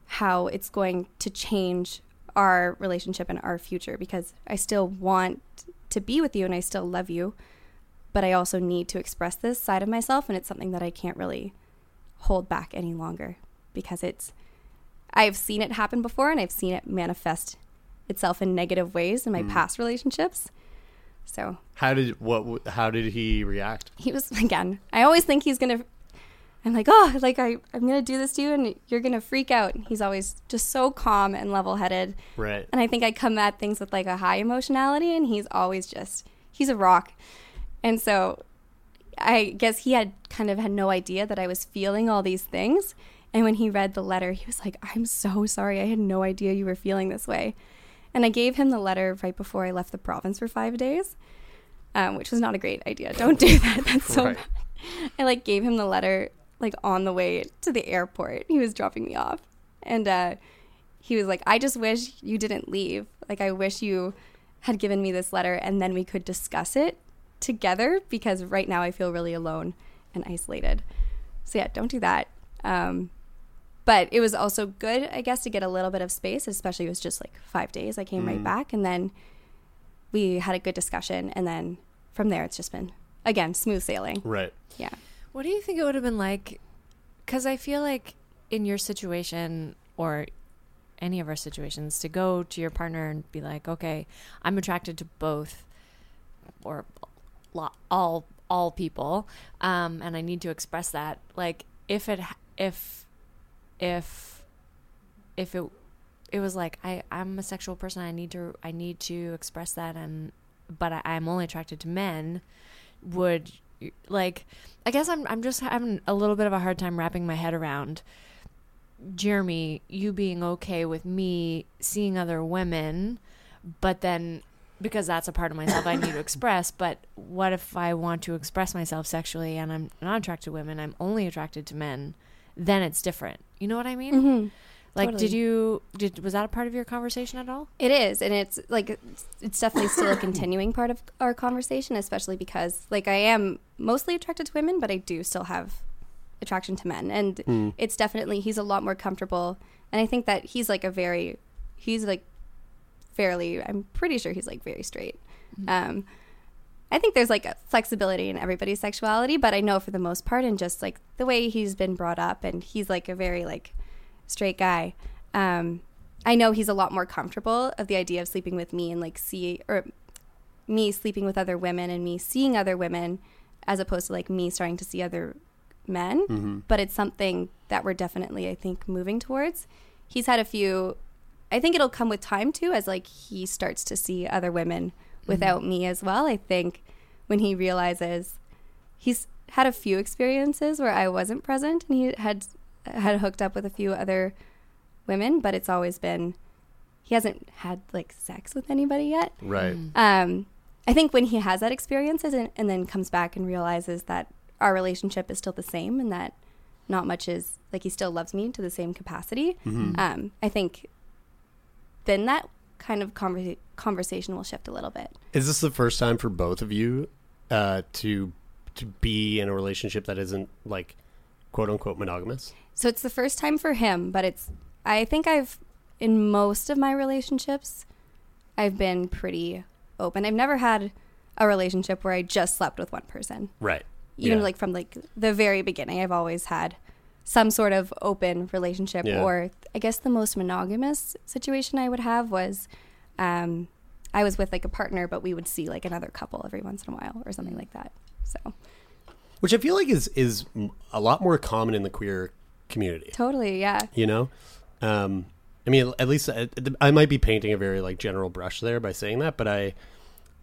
how it's going to change our relationship and our future because I still want to be with you and I still love you, but I also need to express this side of myself, and it's something that I can't really hold back any longer because it's I've seen it happen before and I've seen it manifest itself in negative ways in my mm. past relationships. So How did what? How did he react? he was [LAUGHS] again. I always think he's gonna. I'm like, oh, like I, I'm gonna do this to you, and you're gonna freak out. And he's always just so calm and level-headed, Right. and I think I come at things with like a high emotionality, and he's always just he's a rock, and so I guess he had kind of had no idea that I was feeling all these things. And when he read the letter, he was like, I'm so sorry. I had no idea you were feeling this way. And I gave him the letter right before I left the province for five days, um, which was not a great idea. Don't do that. [LAUGHS] That's so Right. bad. I like gave him the letter like on the way to the airport. He was dropping me off. And uh, he was like, I just wish you didn't leave. Like, I wish you had given me this letter and then we could discuss it together because right now I feel really alone and isolated. So yeah, don't do that. Um, but it was also good, I guess, to get a little bit of space, especially it was just like five days. I came right back and then we had a good discussion. And then from there, it's just been, again, smooth sailing. Right. Yeah. What do you think it would have been like? Because I feel like in your situation or any of our situations, to go to your partner and be like, okay, I'm attracted to both or all all people, um, and I need to express that. Like, if it if if if it it was like I I'm a sexual person, I need to I need to express that, and but I, I'm only attracted to men. Would like I guess I'm I'm just having a little bit of a hard time wrapping my head around Jeremy, you being okay with me seeing other women, but then because that's a part of myself I need to [COUGHS] express, but what if I want to express myself sexually and I'm not attracted to women, I'm only attracted to men, then it's different. You know what I mean? Mm-hmm. Like Totally. did you did was that a part of your conversation at all? It is, and it's like it's, it's definitely still a continuing part of our conversation, especially because like I am mostly attracted to women, but I do still have attraction to men, and it's definitely he's a lot more comfortable, and I think that he's like a very he's like fairly I'm pretty sure he's like very straight. Um, I think there's like a flexibility in everybody's sexuality, but I know for the most part, and just like the way he's been brought up, and he's like a very like straight guy. Um, I know he's a lot more comfortable of the idea of sleeping with me and like see or me sleeping with other women and me seeing other women as opposed to like me starting to see other men. But it's something that we're definitely, I think, moving towards. He's had a few. I think it'll come with time too, as like he starts to see other women without me as well. I think when he realizes he's had a few experiences where I wasn't present and he had had hooked up with a few other women, but it's always been he hasn't had like sex with anybody yet. Right. Um, I think when he has that experience and, and then comes back and realizes that our relationship is still the same and that not much is like he still loves me to the same capacity. Um, I think then that kind of conver- conversation will shift a little bit. Is this the first time for both of you uh, to to be in a relationship that isn't like quote unquote monogamous? So it's the first time for him, but it's I think I've in most of my relationships I've been pretty open. I've never had a relationship where I just slept with one person. Right. Even Yeah. like from like the very beginning, I've always had some sort of open relationship Yeah. or I guess the most monogamous situation I would have was um I was with like a partner but we would see like another couple every once in a while or something like that. So, Which I feel like is is a lot more common in the queer community. totally, yeah. You know, um, I mean, at least I, I might be painting a very like general brush there by saying that, but I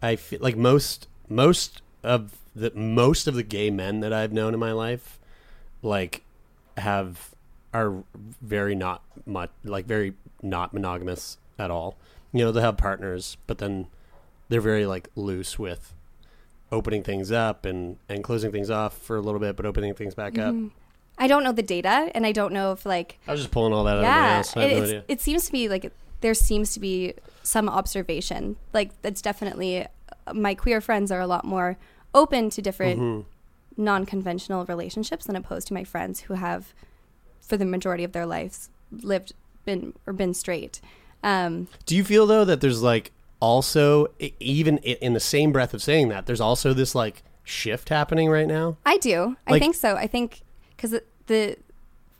I feel like most most of the most of the gay men that I've known in my life, like, have are very not much like very not monogamous at all. You know, they have partners, but then they're very like loose with opening things up and and closing things off for a little bit, but opening things back up. I don't know the data and I don't know if like I was just pulling all that out of my yeah, ass. It, no it seems to be like there seems to be some observation. Like that's definitely my queer friends are a lot more open to different Mm-hmm. non-conventional relationships than opposed to my friends who have, for the majority of their lives, lived been or been straight. Um, Do you feel though that there's like also even in the same breath of saying that there's also this like shift happening right now? I do. I think so. I think because the, the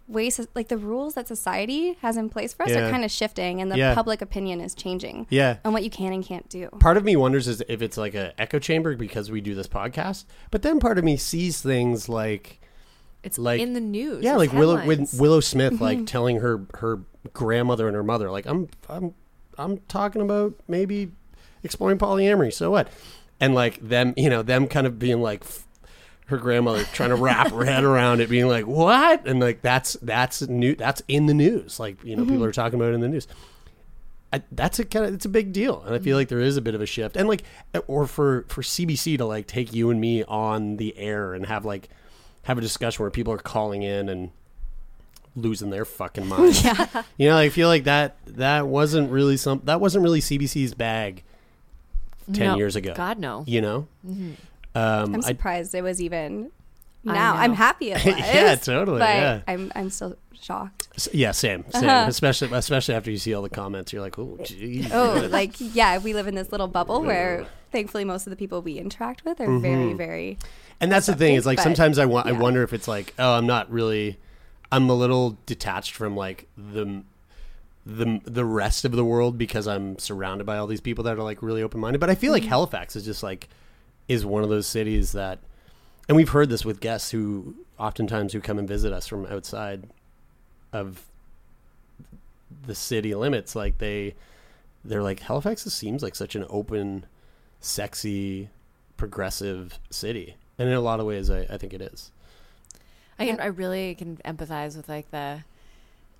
ways, like the rules that society has in place for us, Yeah. are kind of shifting, and the Yeah. public opinion is changing. Yeah. on what you can and can't do. Part of me wonders is if it's like a echo chamber because we do this podcast, but then part of me sees things like It's Like- in the news. yeah, it's like Willow with. Willow Smith like mm-hmm. telling her her grandmother and her mother like I'm I'm I'm talking about maybe exploring polyamory. So what? And like them, you know, them kind of being like f- her grandmother trying to wrap her head around it, being like, "What?" And like that's that's new. That's in the news. Like you know, people mm-hmm. are talking about it in the news. I, that's a kind of it's a big deal, and I feel mm. like there is a bit of a shift, and like, eh, or for for CBC to like take you and me on the air and have like have a discussion where people are calling in and losing their fucking [LAUGHS] mind. yeah. You know, I feel like that that wasn't really some that wasn't really CBC's bag ten No, years ago. God no. You know? Um, I'm I- surprised it was even now. I'm happy it [LAUGHS] was. Yeah, totally, But yeah. I'm I'm still shocked. s- yeah, same, same. Uh-huh. Especially, especially after you see all the comments, you're like, oh, geez. Oh, [LAUGHS] like yeah, we live in this little bubble where thankfully most of the people we interact with are very, Mhm. very And that's the thing is like but, sometimes I want I wonder if it's like oh I'm not really I'm a little detached from like the the the rest of the world because I'm surrounded by all these people that are like really open minded. But I feel like Mhm. Halifax is just like is one of those cities that and we've heard this with guests who oftentimes who come and visit us from outside of the city limits like they they're like Halifax just seems like such an open sexy progressive city and in a lot of ways I, I think it is I can, I really can empathize with like the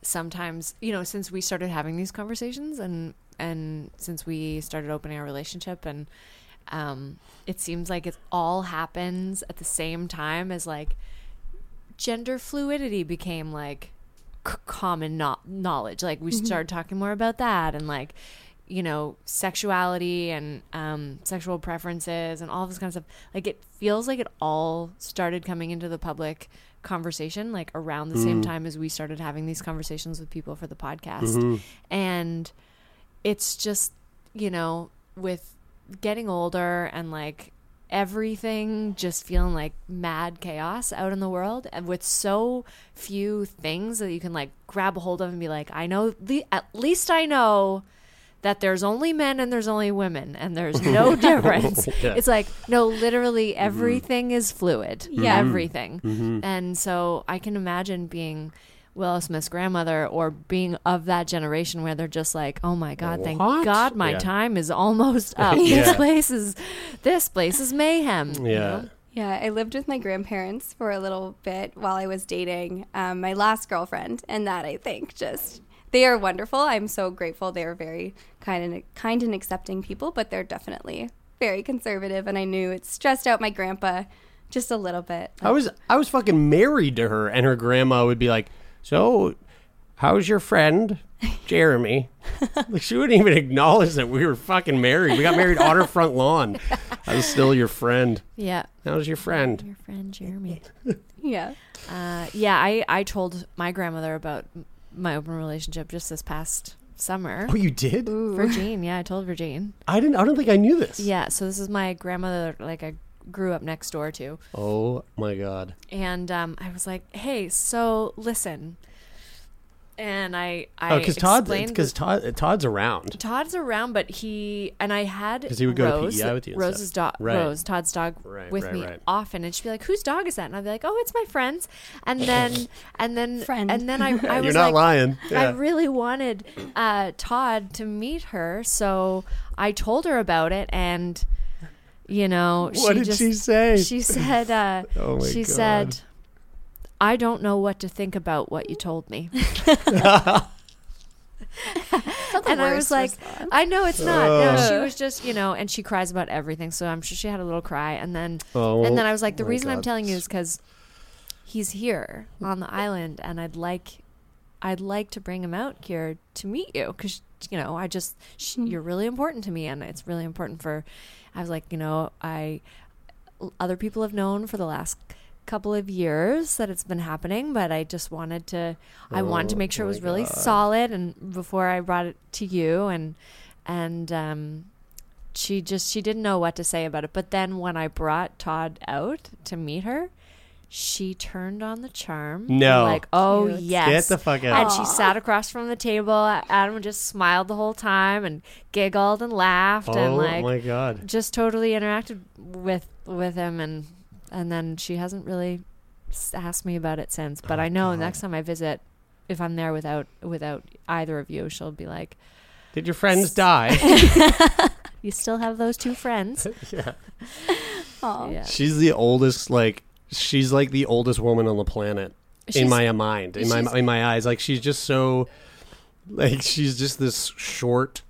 sometimes you know since we started having these conversations and and since we started opening our relationship and um it seems like it all happens at the same time as like gender fluidity became like c- common no- knowledge. Like we Mhm. started talking more about that and like you know sexuality and um, sexual preferences and all this kind of stuff. Like it feels like it all started coming into the public conversation like around the same Mm. time as we started having these conversations with people for the podcast Mhm. and it's just you know with getting older and like everything just feeling like mad chaos out in the world and with so few things that you can like grab a hold of and be like i know the at least i know that there's only men and there's only women and there's [LAUGHS] no difference [LAUGHS] Yeah. it's like no literally everything is fluid Yeah. Mhm. everything Mhm. and so i can imagine being Willow Smith's grandmother or being of that generation where they're just like, oh my God, thank God my Yeah. time is almost [LAUGHS] up. This place is this place is mayhem. you Yeah. know? Yeah, I lived with my grandparents for a little bit while I was dating um, my last girlfriend, and that I think just they are wonderful. I'm so grateful. They are very kind and kind and accepting people, but they're definitely very conservative. And I knew it stressed out my grandpa just a little bit. I was I was fucking married to her, and her grandma would be like, "So, how's your friend, [LAUGHS] Jeremy?" like she wouldn't even acknowledge that we were fucking married. We got married on her front lawn. [LAUGHS] I was still your friend. Yeah. How's your friend? Your friend Jeremy. [LAUGHS] Yeah. Uh, yeah, I, I told my grandmother about m- my open relationship just this past summer. Oh, you did? Virgin, yeah, I told Virgin. I didn't. I don't think I knew this. Yeah, so this is my grandmother, like I grew up next door to. Oh my god. And um, I was like, hey, so listen. And I, I oh, because Todd, explained because Todd, Todd's around. Todd's around, but he and I had because he would go to Rose, PEI with you and Rose's dog, Right. Rose, Todd's dog, Right, with right, me right. often, and she'd be like, "Whose dog is that?" And I'd be like, "Oh, it's my friend's." And then, [LAUGHS] and then, Friend. and then I, [LAUGHS] I You're was not like, lying. I really wanted uh, Todd to meet her, so I told her about it, and you know, What she did just, she say? She said, uh, [LAUGHS] Oh my she God. said, "I don't know what to think about what you told me." [LAUGHS] and I was like, response. I know it's not. No, she was just, you know, and she cries about everything. So I'm sure she had a little cry. And then, Oh, and then I was like, the oh my reason I'm telling you is because he's here on the island, and I'd like, I'd like to bring him out here to meet you because you know I just sh- you're really important to me, and it's really important for. I was like, you know, I other people have known for the last couple of years that it's been happening but i just wanted to i wanted to Oh make sure it was really God. solid and before i brought it to you and and um she just she didn't know what to say about it but then when i brought todd out to meet her she turned on the charm No. like oh Cute. yes Get the fuck out. and she sat across from the table adam just smiled the whole time and giggled and laughed and Oh like my god. just totally interacted with with him and and then she hasn't really asked me about it since but i oh, know next time i visit if i'm there without without either of you she'll be like Did your friends die? [LAUGHS] [LAUGHS] you still have those two friends [LAUGHS] yeah. Aw. yeah She's the oldest. Like she's like the oldest woman on the planet in my mind. In my in my eyes, like she's just so. Like she's just this short,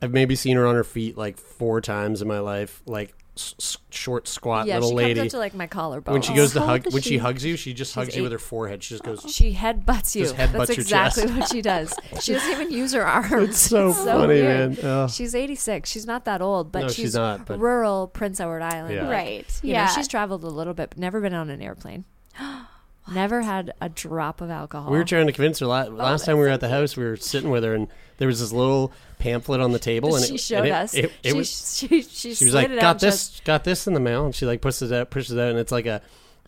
I've maybe seen her on her feet like four times in my life, like s- s- short, squat yeah, little she lady. comes up to like my collarbone. when she goes to hug, when she she? hugs you, she just hugs you with her forehead. She just goes. she headbutts you. Just headbutts That's your exactly chest. what she does. [LAUGHS] She doesn't even use her arms. It's so funny, weird. man. Ugh. She's 86. She's not that old, but No, she's, she's not, but- rural Prince Edward Island. Yeah. Right. You yeah. know, she's traveled a little bit, but never been on an airplane. [GASPS] [GASPS] [GASPS] Never had a drop of alcohol. We were trying to convince her la- oh, last time we were at the house. We were sitting with her, and there was this little pamphlet on the table, and she it, showed and it- us. It, it she, was. she, she, She was like, it "Got and this, just- got this in the mail," and she like pushes it out, pushes it out, and it's like a,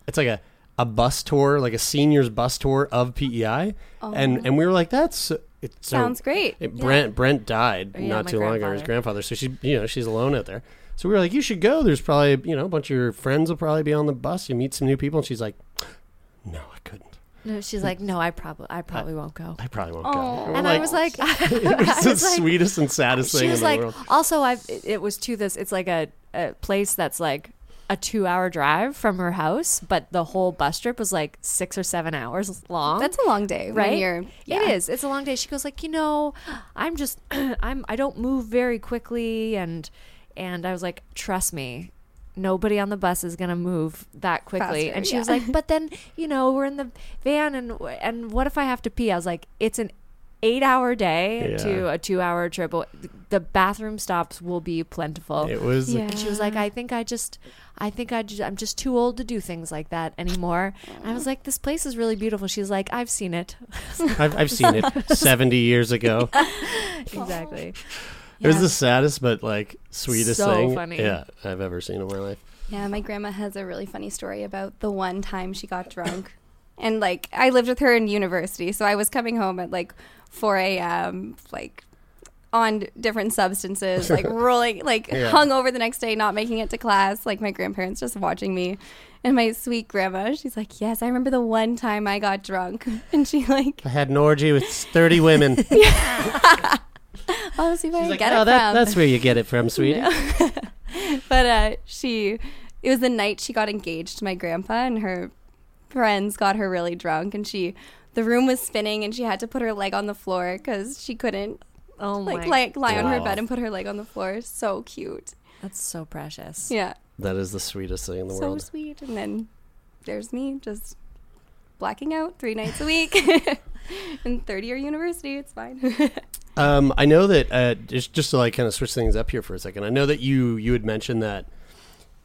it's like a, a bus tour, like a seniors bus tour of PEI, oh and and we were like, "That's it Sounds great. It, Brent Brent died Yeah, not too long ago. His grandfather. grandfather, so she you know she's alone out there. So we were like, "You should go. There's probably you know a bunch of your friends will probably be on the bus. You meet some new people." And she's like, "No, I couldn't. No, she's like, no, I probably, I probably won't go. I probably won't go." Aw. we're And I was like, [LAUGHS] [LAUGHS] it was the sweetest and saddest she thing was in the like, world. also, I've, it, it was to this. It's like a, a place that's like a two-hour drive from her house, but the whole bus trip was like six or seven hours long. That's a long day, right? When you're, yeah. It is. It's a long day. She goes like, you know, I'm just, [CLEARS THROAT] I'm, I don't move very quickly, and, and I was like, trust me. Nobody on the bus is gonna move that quickly, Faster, and she yeah. was like, "But then, you know, we're in the van, and and what if I have to pee?" I was like, "It's an eight-hour day Yeah. to a two-hour trip. The bathroom stops will be plentiful." It was Yeah. And she was like, I think I just, I think I just, I'm just too old to do things like that anymore. And I was like, this place is really beautiful. She's like, I've seen it. I've, I've seen it [LAUGHS] 70 years ago. exactly. It was the saddest but like sweetest So thing funny. yeah I've ever seen in my life. Yeah, my grandma has a really funny story about the one time she got drunk. and like I lived with her in university, so I was coming home at like 4 a.m. like on different substances, [LAUGHS] like rolling, like Yeah. hung over the next day, not making it to class. Like my grandparents just watching me. And my sweet grandma, she's like, "Yes, I remember the one time I got drunk." [LAUGHS] And she like, I had an orgy with 30 women. [LAUGHS] [LAUGHS] She's "Oh, see where I like, get oh, it that, from." that's where you get it from, [LAUGHS] sweetie. [LAUGHS] but uh, she it was the night she got engaged to my grandpa and her friends got her really drunk and she the room was spinning and she had to put her leg on the floor because she couldn't Oh my. like like lie on her bed and put her leg on the floor so cute That's so precious. yeah That is the sweetest thing in the so world. So sweet and then there's me just blacking out three nights a [LAUGHS] week [LAUGHS] in third year university it's fine [LAUGHS] Um, I know that uh, just just to like kind of switch things up here for a second. I know that you you had mentioned that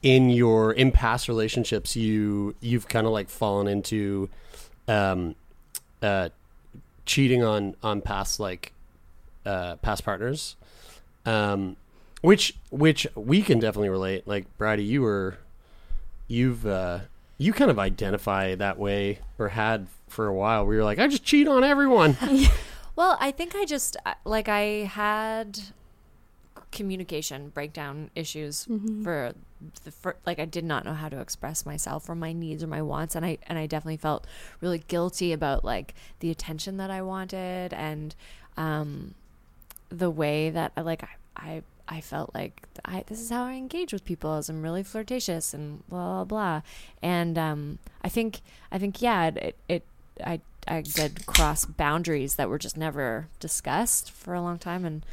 in your in past relationships you you've kind of like fallen into um, uh, cheating on on past like uh, past partners, um, which which we can definitely relate. Like Brady, you were you've uh, you kind of identify that way or had for a while where you're like I just cheat on everyone. [LAUGHS] Well, I think I just uh, like I had communication breakdown issues for the for, like I did not know how to express myself or my needs or my wants and I and I definitely felt really guilty about like the attention that I wanted and um the way that I like I I, I felt like I this is how I engage with people as I'm really flirtatious and blah blah blah. And um I think I think yeah it it, I I did cross boundaries that were just never discussed for a long time. And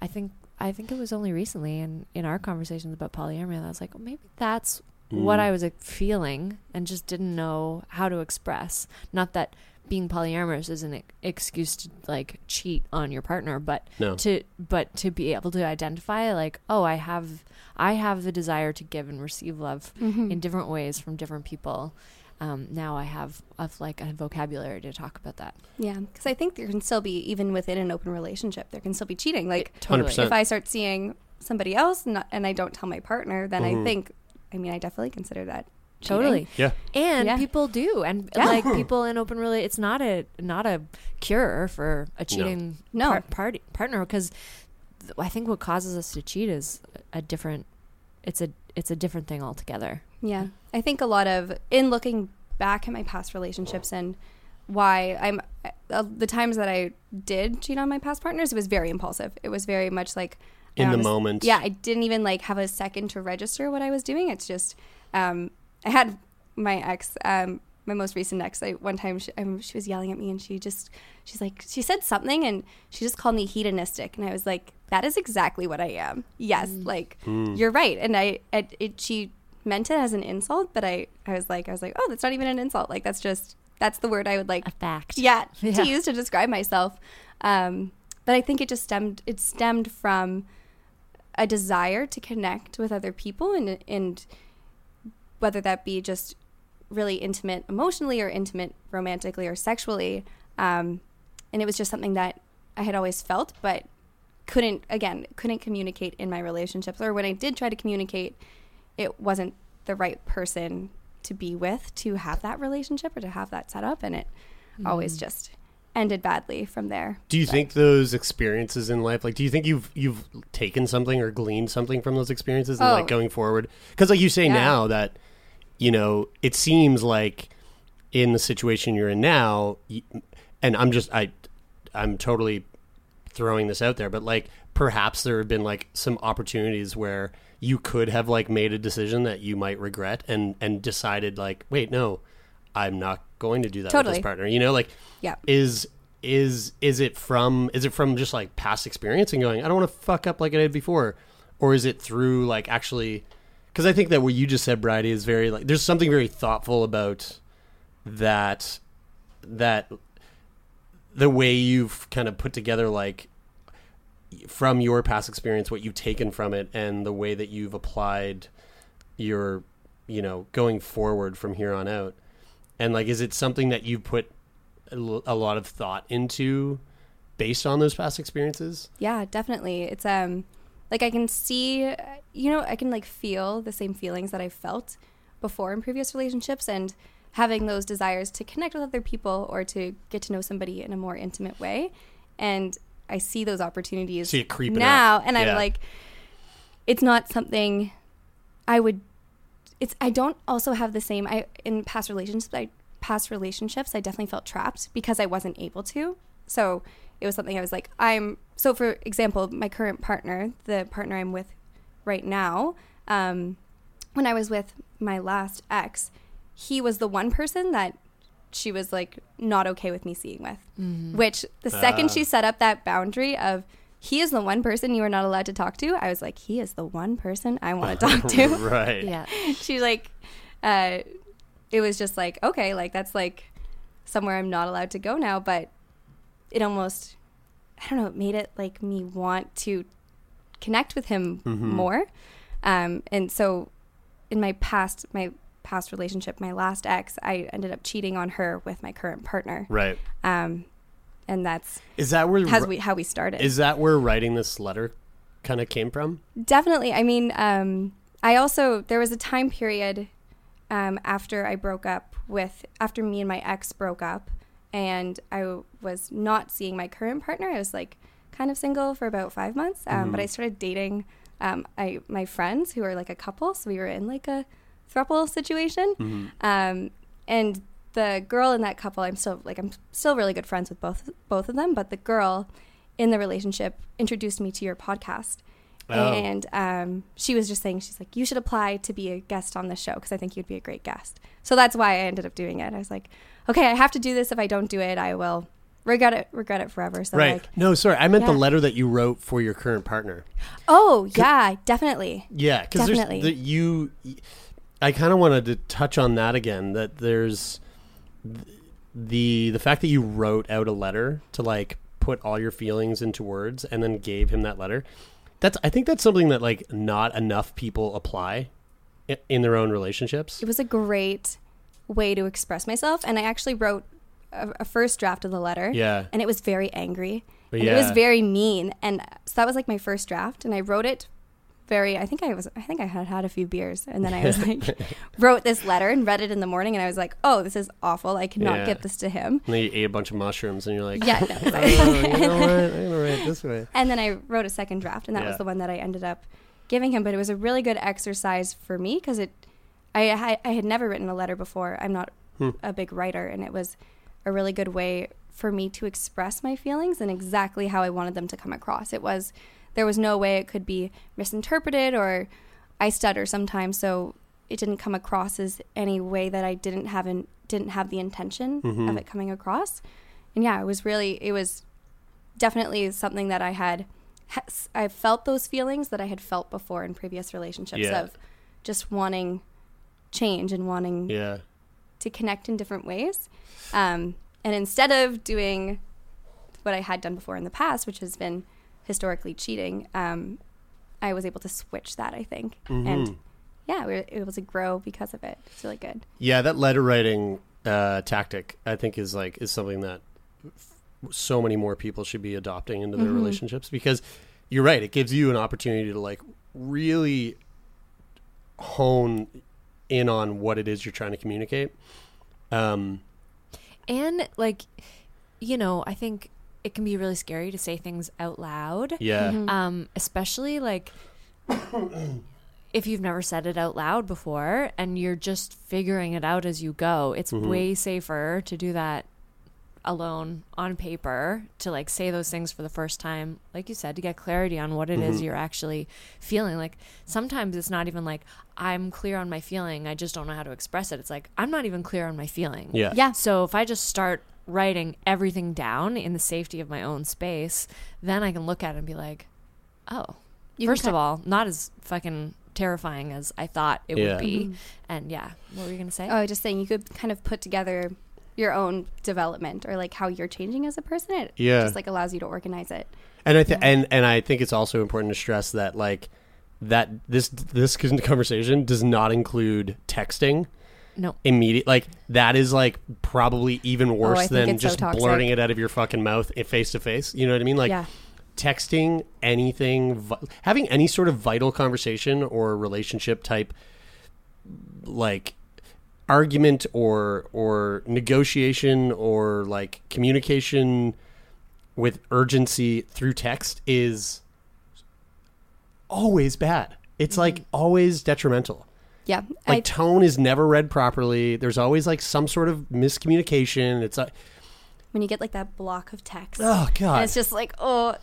I think I think it was only recently in in our conversations about polyamory that I was like, well, maybe that's what I was like, feeling and just didn't know how to express. Not that being polyamorous is an excuse to like cheat on your partner, but No. to but to be able to identify like, oh, I have I have the desire to give and receive love in different ways from different people. Um, now I have of like a vocabulary to talk about that. Yeah, because I think there can still be, even within an open relationship, there can still be cheating. Like, Totally. 100%. if I start seeing somebody else and, and I don't tell my partner, then I think, I mean, I definitely consider that cheating. Totally. Yeah. and Yeah. people do and Yeah. like [LAUGHS] people in open really it's not a not a cure for a cheating No. par- party, partner because i think what causes us to cheat is a different it's a it's a different thing altogether Yeah. I think a lot of, in looking back at my past relationships and why I'm, uh, the times that I did cheat on my past partners, it was very impulsive. It was very much like, I In the honest- moment. Yeah. I didn't even like have a second to register what I was doing. It's just, um, I had my ex, um, my most recent ex, I, one time she, um, she was yelling at me and she just, she's like, she said something and she just called me hedonistic. And I was like, that is exactly what I am. Yes, like you're right. And I, it, it, she meant it as an insult, but I, I was like, I was like, oh, that's not even an insult. Like that's just that's the word I would like A fact. yeah, [LAUGHS] Yeah. to use to describe myself. Um, but I think it just stemmed it stemmed from a desire to connect with other people and and whether that be just really intimate emotionally or intimate romantically or sexually. Um, and it was just something that I had always felt, but couldn't again couldn't communicate in my relationships or when I did try to communicate, it wasn't the right person to be with to have that relationship or to have that set up, and it always just ended badly from there. Do you think those experiences in life, like, do you think you've you've taken something or gleaned something from those experiences and Oh. like going forward? Because like you say Yeah. now that you know it seems like in the situation you're in now, and I'm just I I'm totally throwing this out there, but like perhaps there have been like some opportunities where you could have like made a decision that you might regret and and decided like, wait, no, I'm not going to do that with this partner. You know, like Yeah. is is is it from is it from just like past experience and going, I don't want to fuck up like I did before, or is it through like actually? Because I think that what you just said, Bridie, is very like there's something very thoughtful about that that the way you've kind of put together like from your past experience what you've taken from it and the way that you've applied your you know going forward from here on out and like is it something that you've put a lot of thought into based on those past experiences Yeah, definitely. It's um like I can see you know, I can like feel the same feelings that I felt before in previous relationships and having those desires to connect with other people or to get to know somebody in a more intimate way. And I see those opportunities See it creeping now up. and I'm like it's not something I would it's I don't also have the same I in past relationships I past relationships I definitely felt trapped because I wasn't able to. So it was something I was like I'm so for example, my current partner, the partner I'm with right now, um, when I was with my last ex, he was the one person that she was like not okay with me seeing with. Which the second she set up that boundary of he is the one person you are not allowed to talk to, I was like, he is the one person I want to talk to. [LAUGHS] right Yeah. [LAUGHS] she like uh it was just like okay like that's like somewhere i'm not allowed to go now but it almost i don't know it made it like me want to connect with him more. Um and so in my past my past relationship my last ex i ended up cheating on her with my current partner. Right. Um and that's is that where how we how we started. is that where writing this letter kind of came from? Definitely. I mean, um, I also there was a time period um, after I broke up with after me and my ex broke up, and I was not seeing my current partner. I was like kind of single for about five months, um, but I started dating um, I my friends who are like a couple, so we were in like a throuple situation, um, and the girl in that couple, I'm still like I'm still really good friends with both both of them, but the girl in the relationship introduced me to your podcast. Oh. And um, she was just saying, she's like, you should apply to be a guest on the show because I think you'd be a great guest. So that's why I ended up doing it. I was like, okay, I have to do this. If I don't do it, I will regret it, regret it forever. So right like, no sorry i meant the letter that you wrote for your current partner oh yeah, definitely. Yeah, because there's Definitely. the, you. I kind of wanted to touch on that again. That there's the the fact that you wrote out a letter to like put all your feelings into words and then gave him that letter. That's I think that's something that like not enough people apply in their own relationships. It was a great way to express myself. And I actually wrote a, a first draft of the letter. Yeah. And it was very angry. And it was very mean. And so that was like my first draft. And I wrote it very, I think I was, I think I had had a few beers. And then I was like, [LAUGHS] wrote this letter and read it in the morning. And I was like, oh, this is awful. I cannot Yeah. get this to him. And then you ate a bunch of mushrooms and you're like, Yeah. No, [LAUGHS] oh, you know what? I'm gonna write this way. And then I wrote a second draft, and that Yeah. was the one that I ended up giving him. But it was a really good exercise for me because it, I, I, I had never written a letter before. I'm not Hmm. a big writer, and it was a really good way for me to express my feelings and exactly how I wanted them to come across. It was there was no way it could be misinterpreted or I stutter sometimes, so it didn't come across as any way that I didn't have in, didn't have the intention Mm-hmm. of it coming across. And yeah, it was really it was definitely something that I had I've felt those feelings that I had felt before in previous relationships Yeah. of just wanting change and wanting Yeah. to connect in different ways. Um, and instead of doing what I had done before in the past, which has been historically cheating, um, I was able to switch that, I think. Mm-hmm. And yeah, we were able to grow because of it. It's really good. Yeah, that letter writing uh, tactic, I think, is like is something that f- so many more people should be adopting into their relationships because you're right. It gives you an opportunity to like really hone in on what it is you're trying to communicate. Um, And like, you know, I think it can be really scary to say things out loud. yeah, Um, especially like [COUGHS] if you've never said it out loud before and you're just figuring it out as you go. It's way safer to do that alone on paper to like say those things for the first time like you said to get clarity on what it is mm-hmm. you're actually feeling like sometimes it's not even like i'm clear on my feeling i just don't know how to express it it's like i'm not even clear on my feeling yeah, Yeah. so if I just start writing everything down in the safety of my own space, then I can look at it and be like, oh, You first of all, not as fucking terrifying as I thought it Yeah. would be. Mm-hmm. And yeah, what were you going to say? Oh, just saying you could kind of put together your own development or like how you're changing as a person. It Yeah. just like allows you to organize it. and I th- and and I think it's also important to stress that like that this this [LAUGHS] conversation does not include texting. no. immediate like that is like probably even oh, worse Oh, than it's so just toxic. blurting it out of your fucking mouth face to face you know what i mean like Yeah. texting anything vi- having any sort of vital conversation or relationship type like argument or or negotiation or like communication with urgency through text is always bad it's like mm-hmm. always detrimental Yeah. like I, tone is never read properly. There's always like some sort of miscommunication. It's like when you get like that block of text. oh god, And it's just like, oh,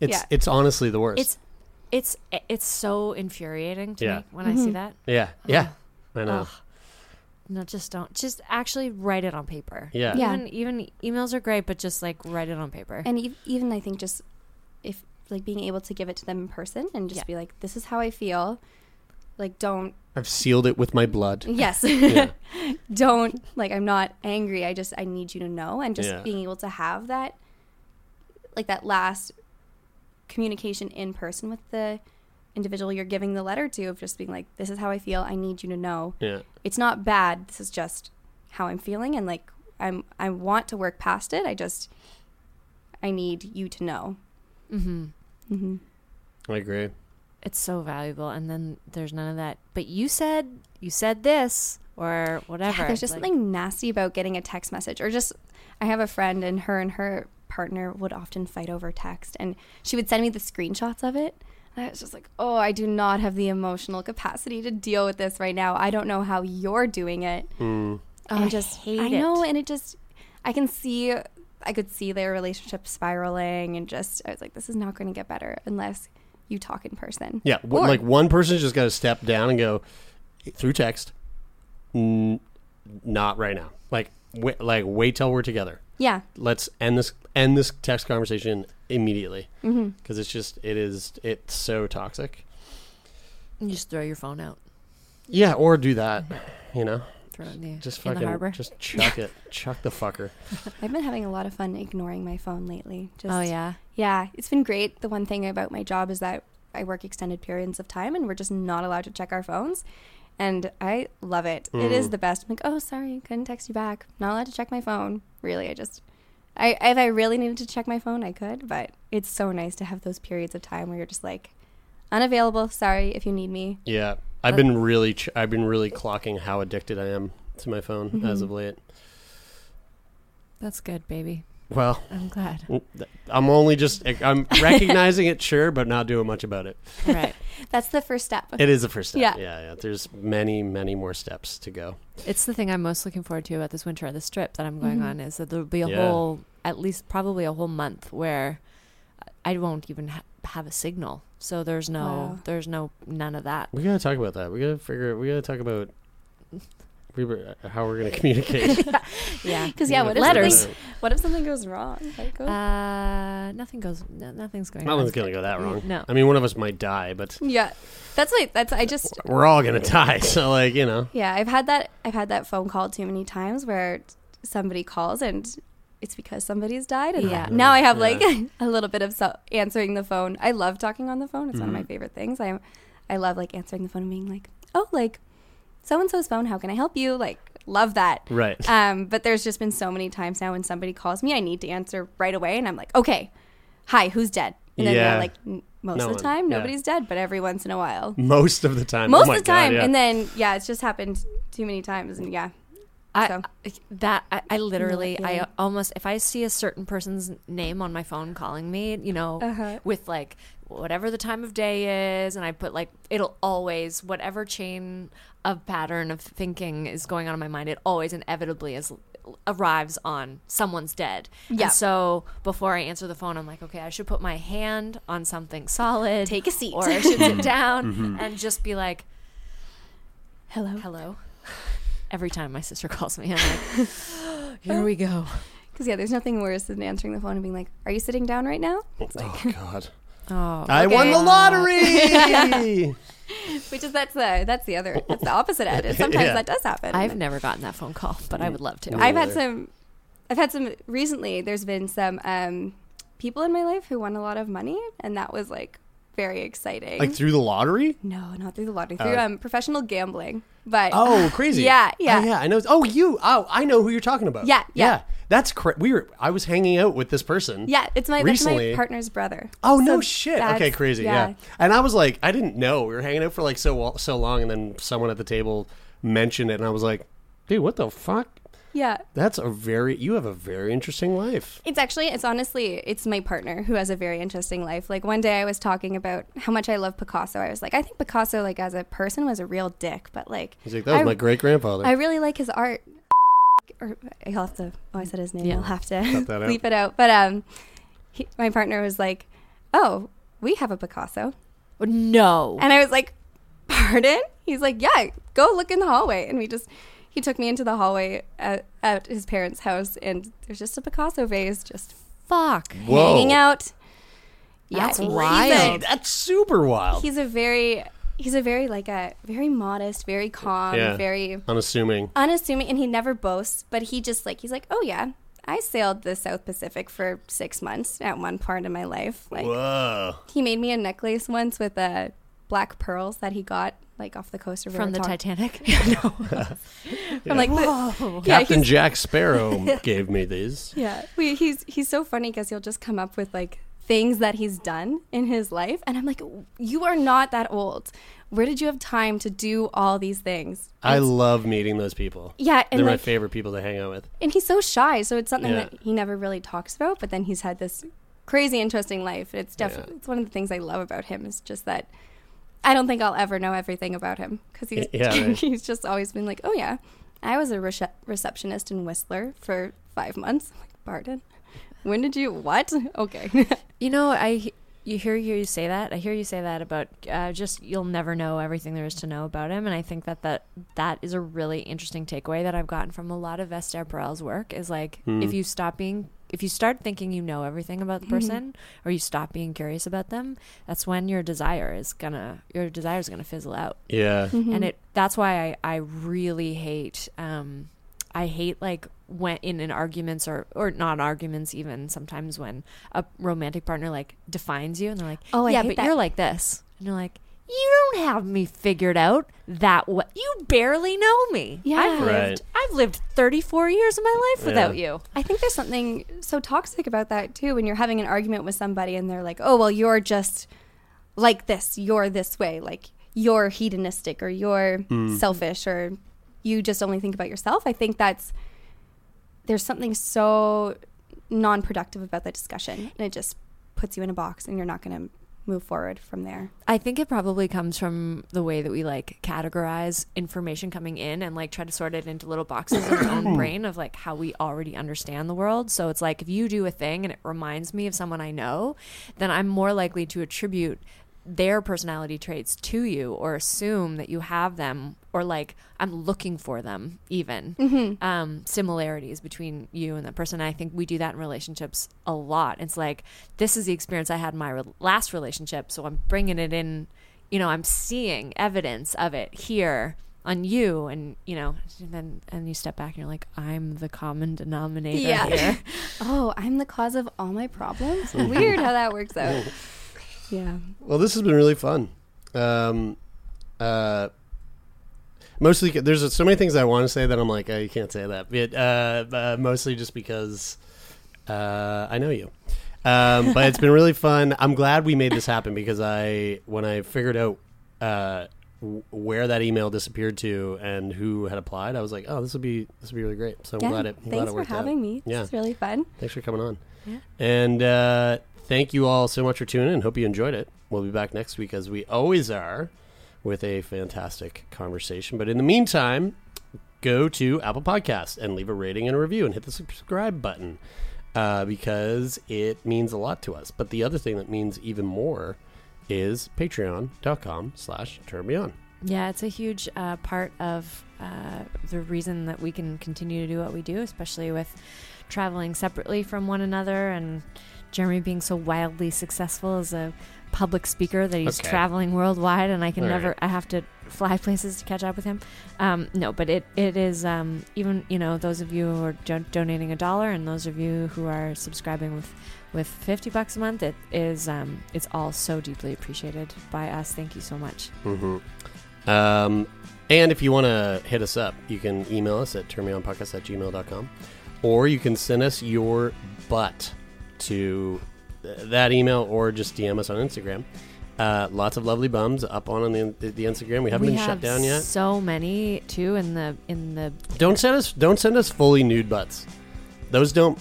it's yeah. it's honestly the worst. It's it's it's so infuriating to Yeah. me when I see mm-hmm. that. yeah, yeah, I know. Ugh. No, just don't. Just actually write it on paper. Yeah. Yeah. Even even emails are great, but just like write it on paper. and ev- even I think just if like being able to give it to them in person and just Yeah. be like, this is how I feel. Like, don't, I've sealed it with my blood. yes, [LAUGHS] [LAUGHS] don't, like, I'm not angry. I just, I need you to know. And just Yeah. being able to have that, like, that last communication in person with the individual you're giving the letter to, of just being like, this is how I feel. I need you to know. Yeah, it's not bad. This is just how I'm feeling, and like I'm I want to work past it. I just I need you to know. mm-hmm. Mm-hmm. I agree. it's so valuable and then there's none of that but you said you said this or whatever there's just Like, something nasty about getting a text message, or just I have a friend, and her and her partner would often fight over text, and she would send me the screenshots of it. And I was just like, oh, I do not have the emotional capacity to deal with this right now. I don't know how you're doing it. Mm. Oh, and I just hate I know, it. and it just I can see I could see their relationship spiraling, and just I was like, this is not going to get better unless you talk in person. Yeah, Or- like one person's just got to step down and go through text. N- not right now. Like, wait, like wait till we're together. Yeah, Let's end this end this text conversation immediately because Mm-hmm. it's just it is it's so toxic. you just throw your phone out Yeah, or do that. You know, throw it in the, just in fucking the harbor just chuck it, [LAUGHS] chuck the fucker. [LAUGHS] I've been having a lot of fun ignoring my phone lately. Just, oh yeah yeah, it's been great. The one thing about my job is that I work extended periods of time, and we're just not allowed to check our phones. And I love it. It is the best. I'm like, oh, sorry, couldn't text you back. Not allowed to check my phone. Really, I just, I if I really needed to check my phone, I could. But it's so nice to have those periods of time where you're just like, unavailable. Sorry if you need me. Yeah, I've been really ch- I've been really clocking how addicted I am to my phone Mm-hmm. as of late. that's good baby Well, i'm glad I'm only just I'm [LAUGHS] recognizing it, sure, but not doing much about it. right That's the first step. It is the first step. Yeah. yeah, yeah. There's many, many more steps to go. it's the thing i'm most looking forward to about this winter at this trip that i'm going mm-hmm. on is that there'll be a Yeah. whole at least probably a whole month where i won't even ha- have a signal so there's no Wow. there's no none of that We gotta talk about that. We gotta figure. We gotta talk about we were how we're gonna [LAUGHS] communicate. [LAUGHS] Yeah. [LAUGHS] Because yeah, what if Letters. Something, what if something goes wrong? Like, oh, Uh, nothing goes. No, nothing's going. Nothing's gonna go that wrong. No. I mean, one of us might die, but yeah, that's like that's I just we're all gonna die. So like, you know, yeah I've had that I've had that phone call too many times where somebody calls and it's because somebody's died and Yeah. now I have Yeah. like a little bit of so- answering the phone. I love talking on the phone. It's one of Mm-hmm. my favorite things. I I love like answering the phone and being like, oh, like so and so's phone. How can I help you? Like love that. right? Um, but there's just been so many times now when somebody calls me, I need to answer right away, and I'm like, okay, hi, who's dead? And then Yeah. like, most No of the one, time, yeah. nobody's dead, but every once in a while, Most of the time. most Oh of the time, God, yeah. and then yeah, it's just happened too many times, and yeah, I, So. that I, I literally I almost if I see a certain person's name on my phone calling me, you know, Uh-huh. with like whatever the time of day is, and I put like it'll always whatever chain of pattern of thinking is going on in my mind, it always inevitably is arrives on someone's dead. Yeah. And so before I answer the phone, I'm like, okay, I should put my hand on something solid, Take a seat. or I should sit [LAUGHS] down Mm-hmm. and just be like, hello, hello. Every time my sister calls me, I'm like, [LAUGHS] here we go. [LAUGHS] because yeah, there's nothing worse than answering the phone and being like, are you sitting down right now? It's like, oh God, Oh, I won the lottery. [LAUGHS] which is that's the that's the other that's the opposite end. And [LAUGHS] sometimes Yeah. that does happen. I've never gotten that phone call, but I would love to. I've had some. I've had some recently. There's been some um, people in my life who won a lot of money, and that was like very exciting. like through the lottery. no, not through the lottery, through Oh. um, professional gambling. But Oh, [LAUGHS] crazy! Yeah, yeah. Oh, yeah. I know. Oh, you. Oh, I know who you're talking about. Yeah, yeah. That's cra- we were. I was hanging out with this person. yeah, it's my Recently. my partner's brother. Oh no shit! Okay, crazy. Yeah. and I was like, I didn't know we were hanging out for like so so long, and then someone at the table mentioned it, and I was like, dude, what the fuck? Yeah. That's a very you have a very interesting life. It's actually, it's honestly, it's my partner who has a very interesting life. Like one day I was talking about how much I love Picasso. I was like, I think Picasso, like as a person, was a real dick, but like, He's like, that was I- my great grandfather. I really like his art. [LAUGHS] Or I'll have to. Oh, I said his name. Yeah. I'll have to that [LAUGHS] out. bleep it out. But um, he, my partner was like, "Oh, we have a Picasso," no. and I was like, "Pardon?" He's like, "Yeah, go look in the hallway." And we just he took me into the hallway at, at his parents' house, and there's just a Picasso vase just Fuck. Whoa. hanging out. That's he's a- wild. That's super wild. He's a very he's a very like a very modest, very calm, Yeah. very Unassuming. unassuming and he never boasts but he just like he's like oh yeah i sailed the south pacific for six months at one part of my life like Whoa. he made me a necklace once with uh, black pearls that he got like off the coast of From the Rarotonga. Titanic. [LAUGHS] [LAUGHS] [LAUGHS] I'm like the, yeah, Captain he's, Jack Sparrow gave me these. yeah we, he's he's so funny because he'll just come up with like things that he's done in his life and i'm like you are not that old where did you have time to do all these things I love meeting those people. yeah and They're my favorite people to hang out with. and he's so shy so it's something Yeah. that he never really talks about but then he's had this crazy interesting life it's definitely it's one of the things i love about him is just that i don't think i'll ever know everything about him because he's, Yeah, right. [LAUGHS] he's just always been like oh yeah i was a rece- receptionist in whistler for five months I'm like pardon when did you what [LAUGHS] okay [LAUGHS] you know, I you hear hear you say that. I hear you say that about uh, just you'll never know everything there is to know about him, and I think that that that is a really interesting takeaway that I've gotten from a lot of Esther Perel's work. Is like if you stop being if you start thinking you know everything about the person, or you stop being curious about them, that's when your desire is gonna your desire is gonna fizzle out. Yeah. and it that's why I, I really hate um I hate like when in, in arguments or or not arguments even sometimes when a romantic partner like defines you and they're like Oh, I yeah hate but that. you're like this and you're like you don't have me figured out that way you barely know me Yeah. I've Right. lived I've lived 34 years of my life without you I think there's something so toxic about that too when you're having an argument with somebody and they're like, "Oh, well, you're just like this. You're this way. Like you're hedonistic or you're hmm. selfish or you just only think about yourself." I think that's there's something so non-productive about that discussion and it just puts you in a box and you're not going to move forward from there. I think it probably comes from the way that we like categorize information coming in and like try to sort it into little boxes in our own [COUGHS] brain of like how we already understand the world. So it's like if you do a thing and it reminds me of someone I know, then I'm more likely to attribute their personality traits to you or assume that you have them or like I'm looking for them even um, similarities between you and that person. I think we do that in relationships a lot. It's like this is the experience I had in my re- last relationship, so I'm bringing it in. You know, I'm seeing evidence of it here on you, and you know, and then and you step back and you're like, I'm the common denominator Yeah. here. [LAUGHS] Oh, I'm the cause of all my problems. [LAUGHS] Weird how that works out. Yeah. Well, this has been really fun. Um, uh, mostly, there's so many things I want to say that I'm like, oh, you can't say that. But uh, uh, mostly just because uh, I know you. Um, but it's been really fun. I'm glad we made this happen because I, when I figured out uh, w- where that email disappeared to and who had applied, I was like, oh, this would be this would be really great. So I'm glad it. I'm glad Thanks it for worked out. having me. Yeah. It's really fun. Thanks for coming on. Yeah. And uh, thank you all so much for tuning in. Hope you enjoyed it. We'll be back next week, as we always are, with a fantastic conversation. But in the meantime, go to Apple Podcasts and leave a rating and a review and hit the subscribe button uh, because it means a lot to us. But the other thing that means even more is patreon.com slash turn me on. Yeah, it's a huge uh, part of uh, the reason that we can continue to do what we do, especially with traveling separately from one another and Jeremy being so wildly successful as a public speaker that he's Okay. traveling worldwide and I can All never right. I have to fly [LAUGHS] places to catch up with him. Um, no, but it it is um, even you know those of you who are do- donating a dollar and those of you who are subscribing with with 50 bucks a month it is um, it's all so deeply appreciated by us. Thank you so much. Mm-hmm. Um, and if you want to hit us up, you can email us at turnmeonpodcast at gmail.com or you can send us your butt to th- that email or just DM us on Instagram. Uh, lots of lovely bums up on, on the, the Instagram. We haven't we been have shut down yet. So many too in the in the Don't send us don't send us fully nude butts. Those don't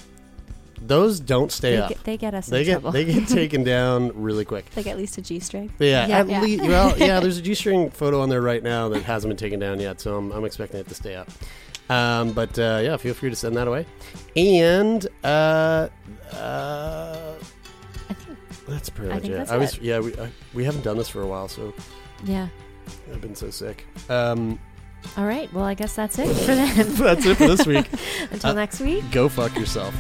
those don't stay they up. get, they get us they in get trouble. they get [LAUGHS] taken down really quick. Like at least a G string. Yeah, Yeah. at Yeah. lea- well, yeah. [LAUGHS] There's a G-string photo on there right now that hasn't been taken down yet, so I'm, I'm expecting it to stay up. Um, but uh, yeah, feel free to send that away. And uh, uh, I think, that's pretty I much think it. I was it. yeah. We I, we haven't done this for a while, so yeah. I've been so sick. Um, All right. Well, I guess that's it for then. [LAUGHS] that's it for this week. [LAUGHS] Until Uh, next week. Go fuck yourself.